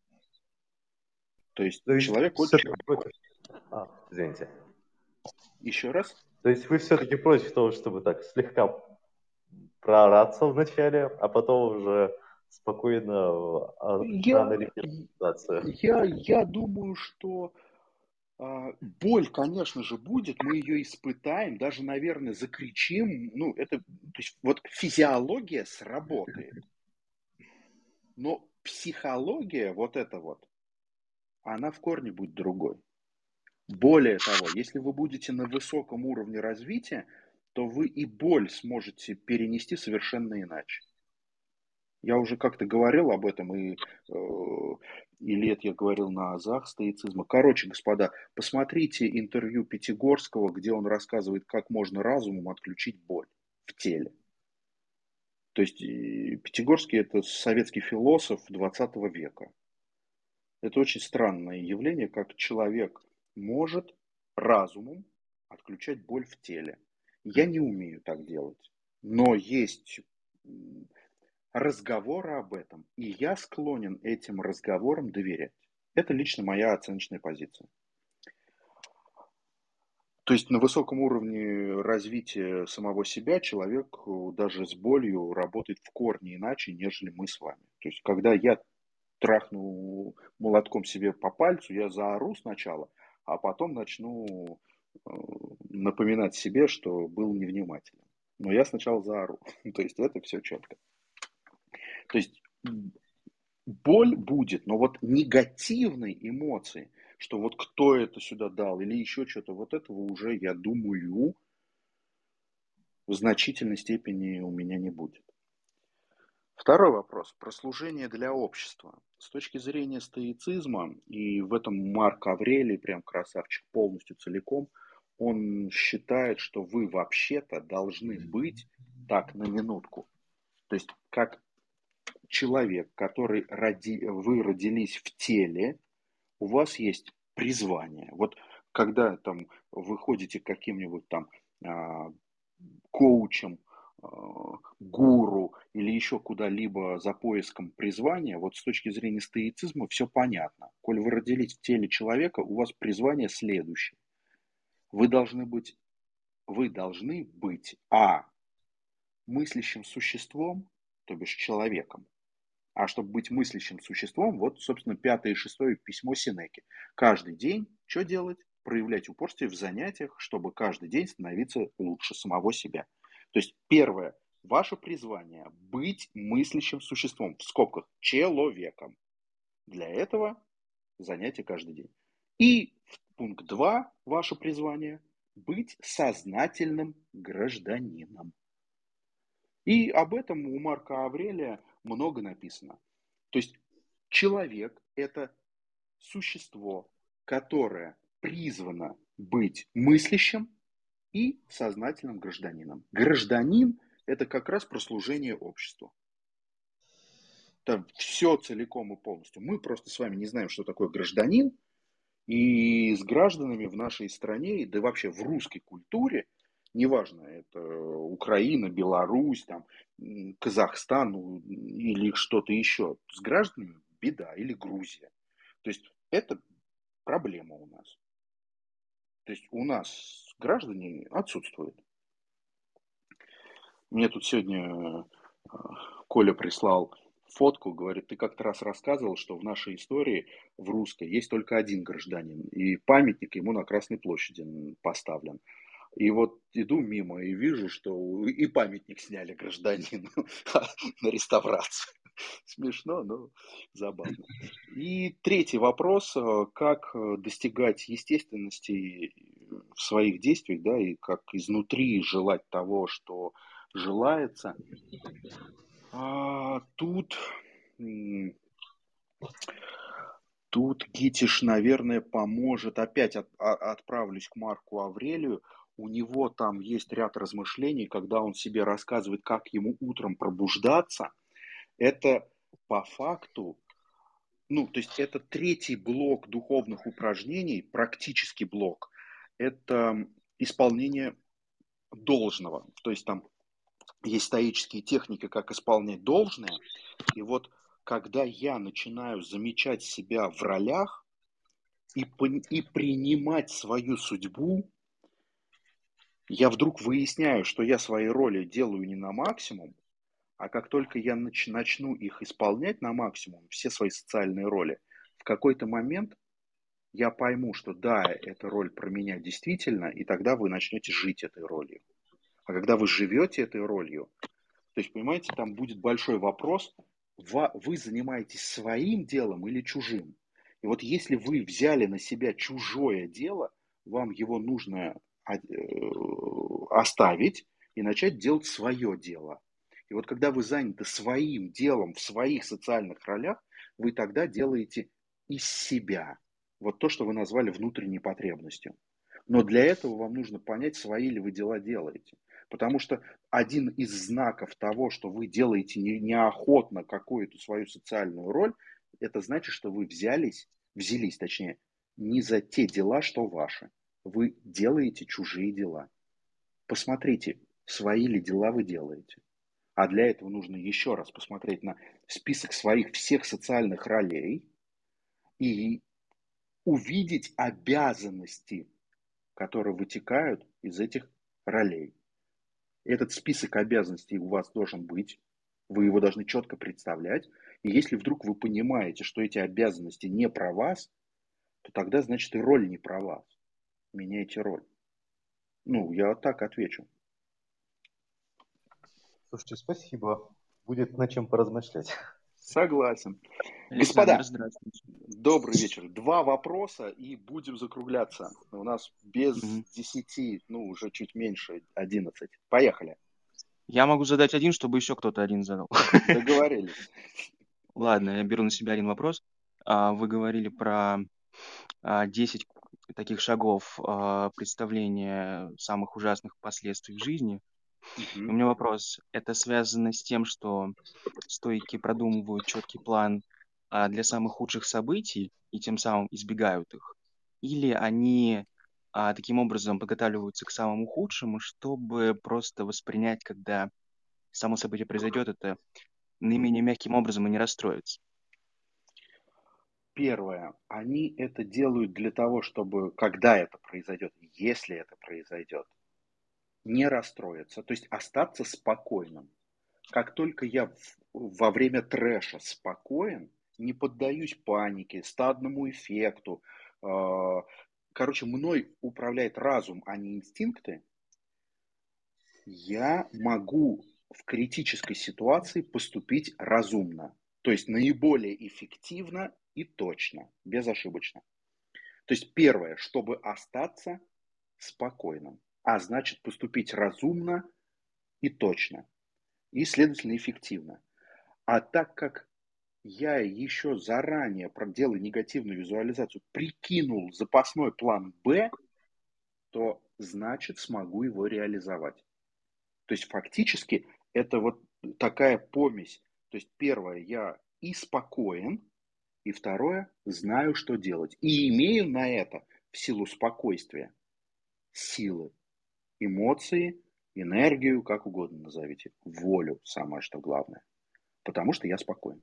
То есть, То есть человек очень... Против... А, извините. Еще раз? То есть вы все-таки против того, чтобы так слегка проораться вначале, а потом уже спокойно а, я, я, я думаю, что а, боль, конечно же, будет, мы ее испытаем, даже, наверное, закричим. Ну, это, то есть, вот физиология сработает. Но психология, вот это вот, она в корне будет другой. Более того, если вы будете на высоком уровне развития, то вы и боль сможете перенести совершенно иначе. Я уже как-то говорил об этом, и, э, и лет я говорил на азах стоицизма. Короче, господа, посмотрите интервью Пятигорского, где он рассказывает, как можно разумом отключить боль в теле. То есть Пятигорский это советский философ 20 века. Это очень странное явление, как человек может разумом отключать боль в теле. Я не умею так делать. Но есть разговора об этом. И я склонен этим разговорам доверять. Это лично моя оценочная позиция. То есть на высоком уровне развития самого себя человек э, даже с болью работает в корне иначе, нежели мы с вами. То есть когда я трахну молотком себе по пальцу, я заору сначала, а потом начну э, напоминать себе, что был невнимателен. Но я сначала заору. То есть это все четко. То есть боль будет, но вот негативной эмоции, что вот кто это сюда дал или еще что-то, вот этого уже, я думаю, в значительной степени у меня не будет. Второй вопрос. Про служение для общества. С точки зрения стоицизма, и в этом Марк Аврелий, прям красавчик полностью целиком, он считает, что вы вообще-то должны быть, так, на минутку, то есть как человек, который роди, вы родились в теле, у вас есть призвание. Вот когда там вы ходите каким-нибудь там а, коучем, а, гуру или еще куда-либо за поиском призвания, вот с точки зрения стоицизма все понятно. Коль вы родились в теле человека, у вас призвание следующее. Вы должны быть, вы должны быть, а, мыслящим существом, то бишь человеком, а чтобы быть мыслящим существом, вот, собственно, пятое и шестое письмо Синеки. Каждый день что делать? Проявлять упорство в занятиях, чтобы каждый день становиться лучше самого себя. То есть первое, ваше призвание – быть мыслящим существом, в скобках, человеком. Для этого занятие каждый день. И пункт 2, ваше призвание – быть сознательным гражданином. И об этом у Марка Аврелия много написано. То есть человек – это существо, которое призвано быть мыслящим и сознательным гражданином. Гражданин – это как раз прослужение обществу. Там все целиком и полностью. Мы просто с вами не знаем, что такое гражданин, и с гражданами в нашей стране, да и вообще в русской культуре, неважно, это Украина, Беларусь, там, Казахстан ну, или что-то еще, с гражданами беда, или Грузия. То есть это проблема у нас. То есть у нас граждане отсутствуют. Мне тут сегодня э, Коля прислал фотку, говорит, ты как-то раз рассказывал, что в нашей истории, в русской, есть только один гражданин, и памятник ему на Красной площади поставлен. И вот иду мимо и вижу, что и памятник сняли гражданину на реставрацию. Смешно, но забавно. И третий вопрос, э, как э, достигать естественности в своих действиях, да, и как изнутри желать того, что желается. А, тут, тут Гитиш, наверное, поможет. Опять от, от, отправлюсь к Марку Аврелию. У него там есть ряд размышлений, когда он себе рассказывает, как ему утром пробуждаться – это по факту, ну, то есть это третий блок духовных упражнений, практический блок, это исполнение должного. То есть там есть стоические техники, как исполнять должное. И вот когда я начинаю замечать себя в ролях и, и принимать свою судьбу, я вдруг выясняю, что я свои роли делаю не на максимум, а как только я нач- начну их исполнять на максимум, все свои социальные роли, в какой-то момент я пойму, что да, эта роль про меня действительно, и тогда вы начнете жить этой ролью. А когда вы живете этой ролью, то есть, понимаете, там будет большой вопрос, вы занимаетесь своим делом или чужим. И вот если вы взяли на себя чужое дело, вам его нужно оставить и начать делать свое дело. И вот когда вы заняты своим делом в своих социальных ролях, вы тогда делаете из себя вот то, что вы назвали внутренней потребностью. Но для этого вам нужно понять, свои ли вы дела делаете. Потому что один из знаков того, что вы делаете неохотно какую-то свою социальную роль, это значит, что вы взялись, взялись, точнее, не за те дела, что ваши. Вы делаете чужие дела. Посмотрите, свои ли дела вы делаете. А для этого нужно еще раз посмотреть на список своих всех социальных ролей и увидеть обязанности, которые вытекают из этих ролей. Этот список обязанностей у вас должен быть, вы его должны четко представлять. И если вдруг вы понимаете, что эти обязанности не про вас, то тогда, значит, и роль не про вас. Меняйте роль. Ну, я вот так отвечу. Слушайте, спасибо. Будет над чем поразмышлять. Согласен. Господа, добрый вечер. Два вопроса и будем закругляться. У нас без десяти, ну, уже чуть меньше, одиннадцать. Поехали. Я могу задать один, чтобы еще кто-то один задал. Договорились. Ладно, я беру на себя один вопрос. А, вы говорили про 10 а, таких шагов а, представления самых ужасных последствий в жизни. Мгм. У меня вопрос. Это связано с тем, что стойки продумывают четкий план а, для самых худших событий и тем самым избегают их? Или они а, таким образом подготавливаются к самому худшему, чтобы просто воспринять, когда само событие произойдет, это наименее мягким образом и не расстроиться? Первое. Они это делают для того, чтобы, когда это произойдет, если это произойдет, не расстроиться, то есть остаться спокойным. Как только я во время трэша спокоен, не поддаюсь панике, стадному эффекту, а, короче, мной управляет разум, а не инстинкты, я могу в критической ситуации поступить разумно, то есть наиболее эффективно и точно, безошибочно. То есть первое, чтобы остаться спокойным, а значит поступить разумно и точно, и, следовательно, эффективно. А так как я еще заранее проделал негативную визуализацию, прикинул запасной план Б, то значит смогу его реализовать. То есть фактически это вот такая помесь. То есть первое, я и спокоен, и второе, знаю, что делать. И имею на это, в силу спокойствия, силы, эмоции, энергию, как угодно назовите, волю, самое что главное. Потому что я спокоен.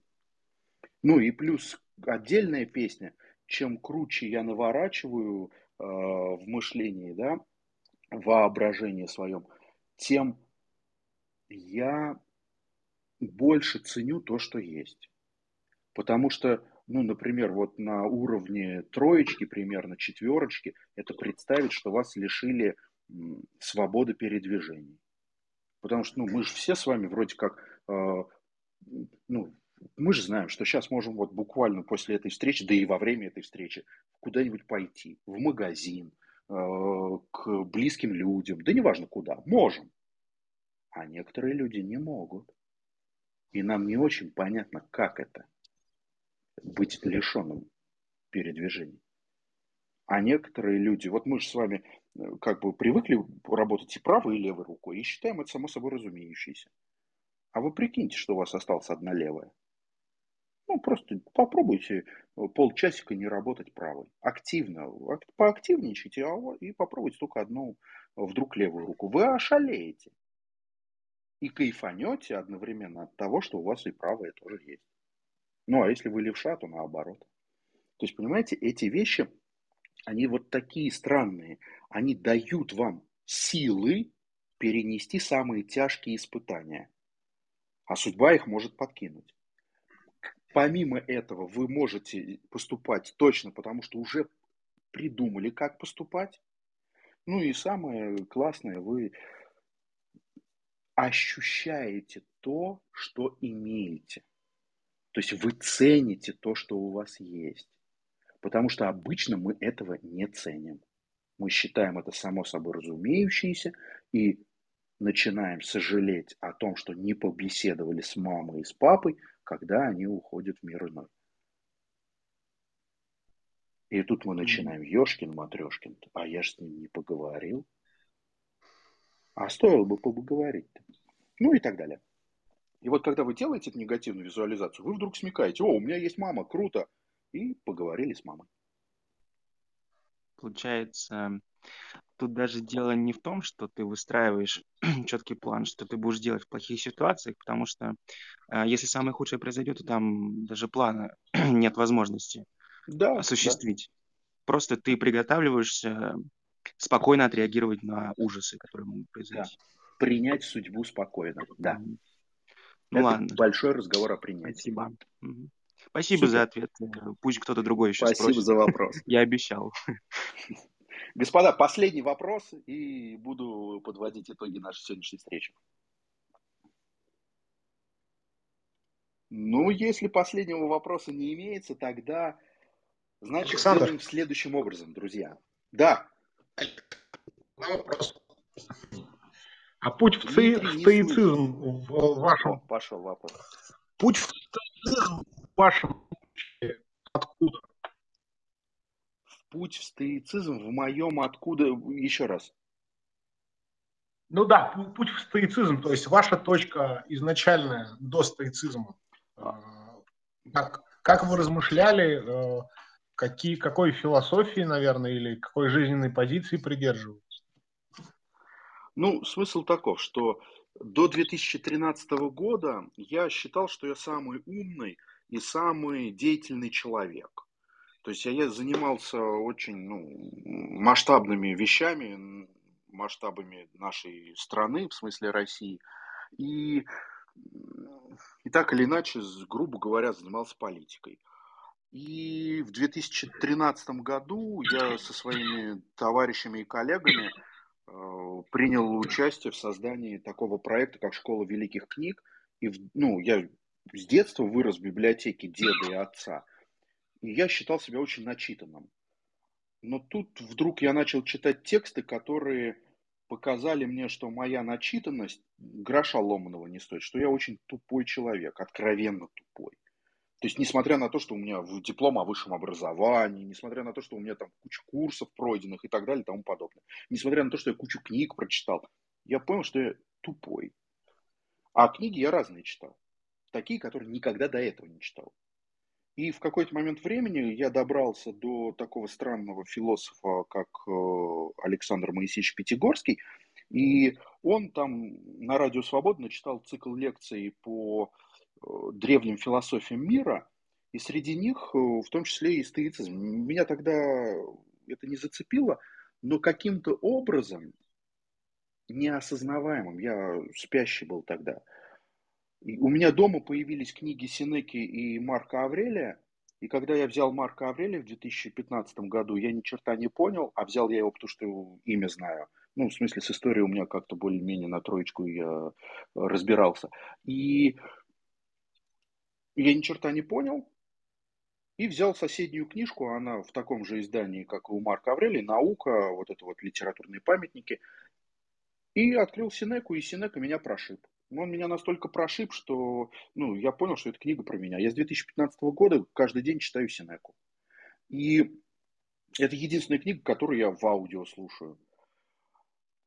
Ну и плюс отдельная песня, чем круче я наворачиваю э, в мышлении, да, воображении своем, тем я больше ценю то, что есть. Потому что, ну, например, вот на уровне троечки, примерно четверочки, это представить, что вас лишили свободы передвижений. Потому что, ну, мы же все с вами вроде как, э, ну, мы же знаем, что сейчас можем вот буквально после этой встречи, да и во время этой встречи, куда-нибудь пойти, в магазин, э, к близким людям, да неважно куда, можем. А некоторые люди не могут. И нам не очень понятно, как это быть лишенным передвижений. А некоторые люди, вот мы же с вами э, как бы привыкли работать и правой, и левой рукой, и считаем это само собой разумеющееся. А вы прикиньте, что у вас осталась одна левая. Ну, просто попробуйте э, полчасика не работать правой. Активно. Поактивничайте а и попробуйте только одну, э, вдруг левую руку. Вы ошалеете. И кайфанете одновременно от того, что у вас и правая тоже есть. Ну, а если вы левша, то наоборот. То есть, понимаете, эти вещи, они вот такие странные. Они дают вам силы перенести самые тяжкие испытания. А судьба их может подкинуть. Помимо этого, вы можете поступать точно, потому что уже придумали, как поступать. Ну и самое классное, вы ощущаете то, что имеете. То есть вы цените то, что у вас есть. Потому что обычно мы этого не ценим. Мы считаем это само собой разумеющееся и начинаем сожалеть о том, что не побеседовали с мамой и с папой, когда они уходят в мир иной. И тут мы начинаем, Ёшкин, Матрешкин, а я же с ним не поговорил. А стоило бы поговорить-то. Ну и так далее. И вот когда вы делаете эту негативную визуализацию, вы вдруг смекаете, о, у меня есть мама, круто. И поговорили с мамой. Получается, тут даже дело не в том, что ты выстраиваешь четкий план, что ты будешь делать в плохих ситуациях, потому что э, если самое худшее произойдет, то там даже плана нет возможности да, осуществить. Да. Просто ты приготавливаешься спокойно отреагировать на ужасы, которые могут произойти. Да. Принять судьбу спокойно, да. Ну Это ладно. большой разговор о принятии. Спасибо. Спасибо Супер. за ответ. Пусть кто-то другой еще Спасибо спросит. за вопрос. Я обещал. Господа, последний вопрос, и буду подводить итоги нашей сегодняшней встречи. Ну, если последнего вопроса не имеется, тогда, значит, Александр. сделаем следующим образом, друзья. Да. Вопрос. А путь в, ци... в стоицизм в вашем... Пошел вопрос. Путь в стоицизм в вашем откуда? путь в стоицизм в моем откуда, еще раз. Ну да, путь в стоицизм, то есть ваша точка изначальная до стоицизма. А. Как, как вы размышляли, э, какие, какой философии, наверное, или какой жизненной позиции придерживаетесь? Ну, смысл таков, что до 2013 года я считал, что я самый умный и самый деятельный человек. То есть я занимался очень ну, масштабными вещами, масштабами нашей страны, в смысле России. И, и так или иначе, грубо говоря, занимался политикой. И в 2013 году я со своими товарищами и коллегами принял участие в создании такого проекта, как «Школа великих книг». И, ну, я с детства вырос в библиотеке деда и отца. И я считал себя очень начитанным. Но тут вдруг я начал читать тексты, которые показали мне, что моя начитанность гроша ломаного не стоит, что я очень тупой человек, откровенно тупой. То есть, несмотря на то, что у меня диплом о высшем образовании, несмотря на то, что у меня там куча курсов пройденных и так далее и тому подобное, несмотря на то, что я кучу книг прочитал, я понял, что я тупой. А книги я разные читал. Такие, которые никогда до этого не читал. И в какой-то момент времени я добрался до такого странного философа, как э, Александр Моисеевич Пятигорский, и он там на Радио Свободно читал цикл лекций по древним философиям мира, и среди них э, в том числе и стоицизм. Меня тогда это не зацепило, но каким-то образом, неосознаваемым, я спящий был тогда – у меня дома появились книги Синеки и Марка Аврелия, и когда я взял Марка Аврелия в 2015 году, я ни черта не понял, а взял я его, потому что имя знаю. Ну, в смысле, с историей у меня как-то более-менее на троечку я разбирался. И я ни черта не понял, и взял соседнюю книжку, она в таком же издании, как и у Марка Аврелия, «Наука», вот это вот литературные памятники, и открыл Синеку, и Синека меня прошиб. Он меня настолько прошиб, что ну, я понял, что это книга про меня. Я с 2015 года каждый день читаю Синеку. И это единственная книга, которую я в аудио слушаю.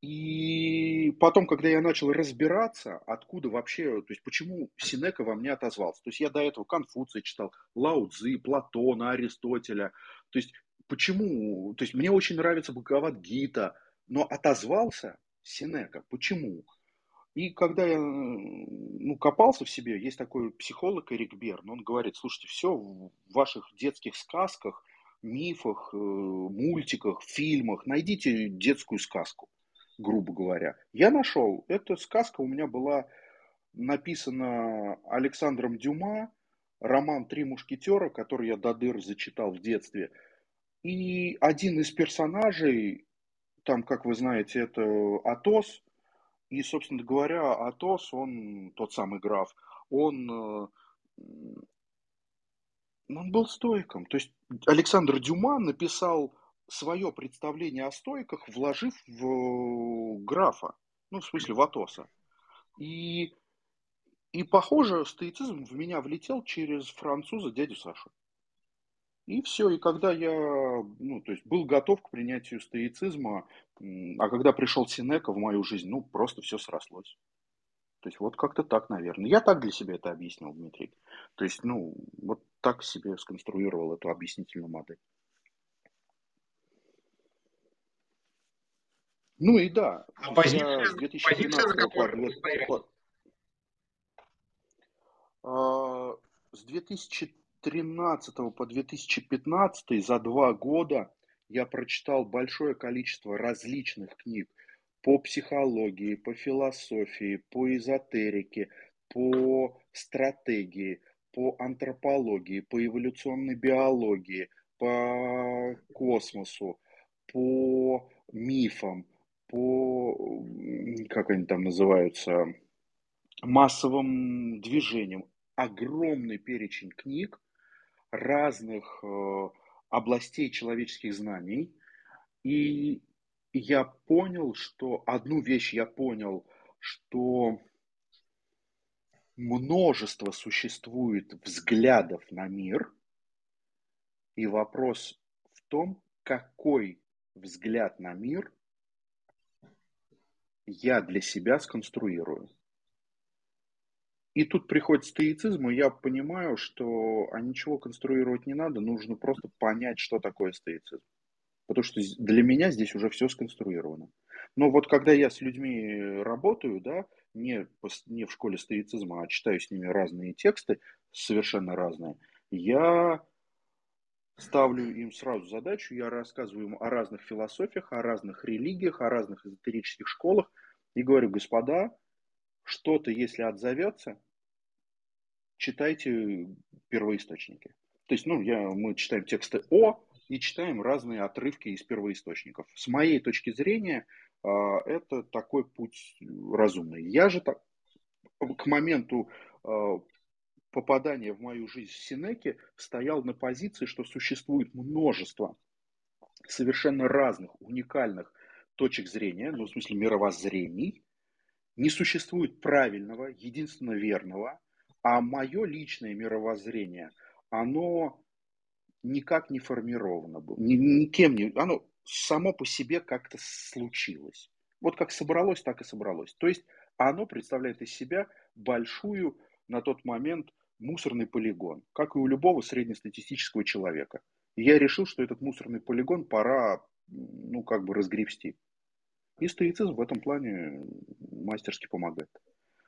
И потом, когда я начал разбираться, откуда вообще, то есть почему Синека во мне отозвался. То есть я до этого Конфуция читал, Лао Цзи, Платона, Аристотеля. То есть почему, то есть мне очень нравится Бхагавад-гита, но отозвался Синека. Почему? И когда я ну, копался в себе, есть такой психолог Эрик Берн, он говорит, слушайте, все в ваших детских сказках, мифах, э, мультиках, фильмах, найдите детскую сказку, грубо говоря. Я нашел, эта сказка у меня была написана Александром Дюма, роман «Три мушкетера», который я до дыр зачитал в детстве. И один из персонажей, там, как вы знаете, это Атос – и, собственно говоря, Атос, он, тот самый граф, он, э, он был стойком. То есть Александр Дюма написал свое представление о стойках, вложив в графа, ну, в смысле, в Атоса. И, и похоже, стоицизм в меня влетел через француза дядю Сашу. И все, и когда я, ну, то есть был готов к принятию стоицизма, а когда пришел Синека в мою жизнь, ну, просто все срослось. То есть вот как-то так, наверное. Я так для себя это объяснил, Дмитрий. То есть, ну, вот так себе сконструировал эту объяснительную модель. Ну и да, а позиция, с 2013 по, по, с 2000 2013 по 2015 за два года я прочитал большое количество различных книг по психологии, по философии, по эзотерике, по стратегии, по антропологии, по эволюционной биологии, по космосу, по мифам, по, как они там называются, массовым движениям. Огромный перечень книг, разных э, областей человеческих знаний. И я понял, что одну вещь я понял, что множество существует взглядов на мир, и вопрос в том, какой взгляд на мир я для себя сконструирую. И тут приходит стоицизм, и я понимаю, что а ничего конструировать не надо, нужно просто понять, что такое стоицизм. Потому что для меня здесь уже все сконструировано. Но вот когда я с людьми работаю, да, не, не в школе стоицизма, а читаю с ними разные тексты, совершенно разные, я ставлю им сразу задачу, я рассказываю им о разных философиях, о разных религиях, о разных эзотерических школах и говорю, господа, что-то, если отзовется, читайте первоисточники. То есть, ну, я, мы читаем тексты О и читаем разные отрывки из первоисточников. С моей точки зрения, а, это такой путь разумный. Я же так, к моменту а, попадания в мою жизнь Синеки стоял на позиции, что существует множество совершенно разных, уникальных точек зрения, ну, в смысле мировоззрений, не существует правильного, единственно верного, а мое личное мировоззрение, оно никак не формировано было, ни, никем не, оно само по себе как-то случилось. Вот как собралось, так и собралось. То есть оно представляет из себя большую на тот момент мусорный полигон, как и у любого среднестатистического человека. И я решил, что этот мусорный полигон пора, ну, как бы разгребсти. И стоицизм в этом плане мастерски помогает.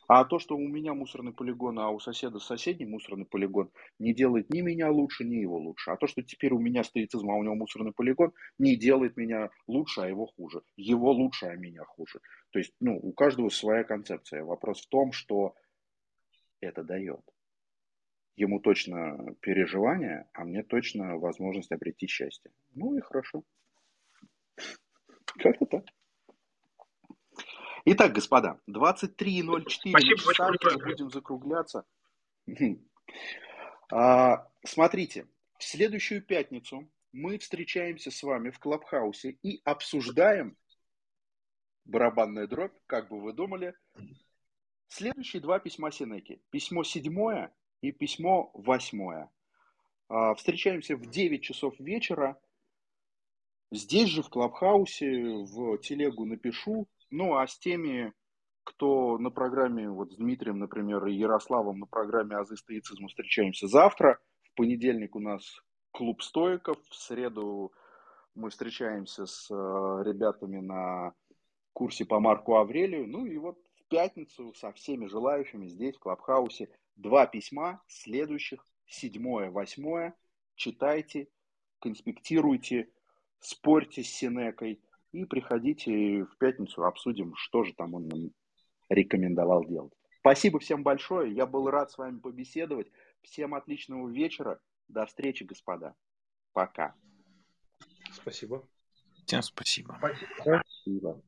А то, что у меня мусорный полигон, а у соседа соседний мусорный полигон, не делает ни меня лучше, ни его лучше. А то, что теперь у меня стоицизм, а у него мусорный полигон, не делает меня лучше, а его хуже. Его лучше, а меня хуже. То есть, ну, у каждого своя концепция. Вопрос в том, что это дает. Ему точно переживание, а мне точно возможность обрести счастье. Ну и хорошо. Как-то так. Итак, господа, 23.04 часа, будем закругляться. А, смотрите, в следующую пятницу мы встречаемся с вами в Клабхаусе и обсуждаем барабанная дробь, как бы вы думали, следующие два письма Синеки. Письмо седьмое и письмо восьмое. А, встречаемся в 9 часов вечера. Здесь же в Клабхаусе, в телегу напишу, ну, а с теми, кто на программе, вот с Дмитрием, например, и Ярославом на программе «Азы стоицизма» встречаемся завтра. В понедельник у нас клуб стоиков. В среду мы встречаемся с э, ребятами на курсе по Марку Аврелию. Ну и вот в пятницу со всеми желающими здесь, в Клабхаусе, два письма следующих, седьмое, восьмое. Читайте, конспектируйте, спорьте с Синекой – и приходите в пятницу, обсудим, что же там он нам рекомендовал делать. Спасибо всем большое. Я был рад с вами побеседовать. Всем отличного вечера. До встречи, господа. Пока. Спасибо. Всем спасибо. Спасибо.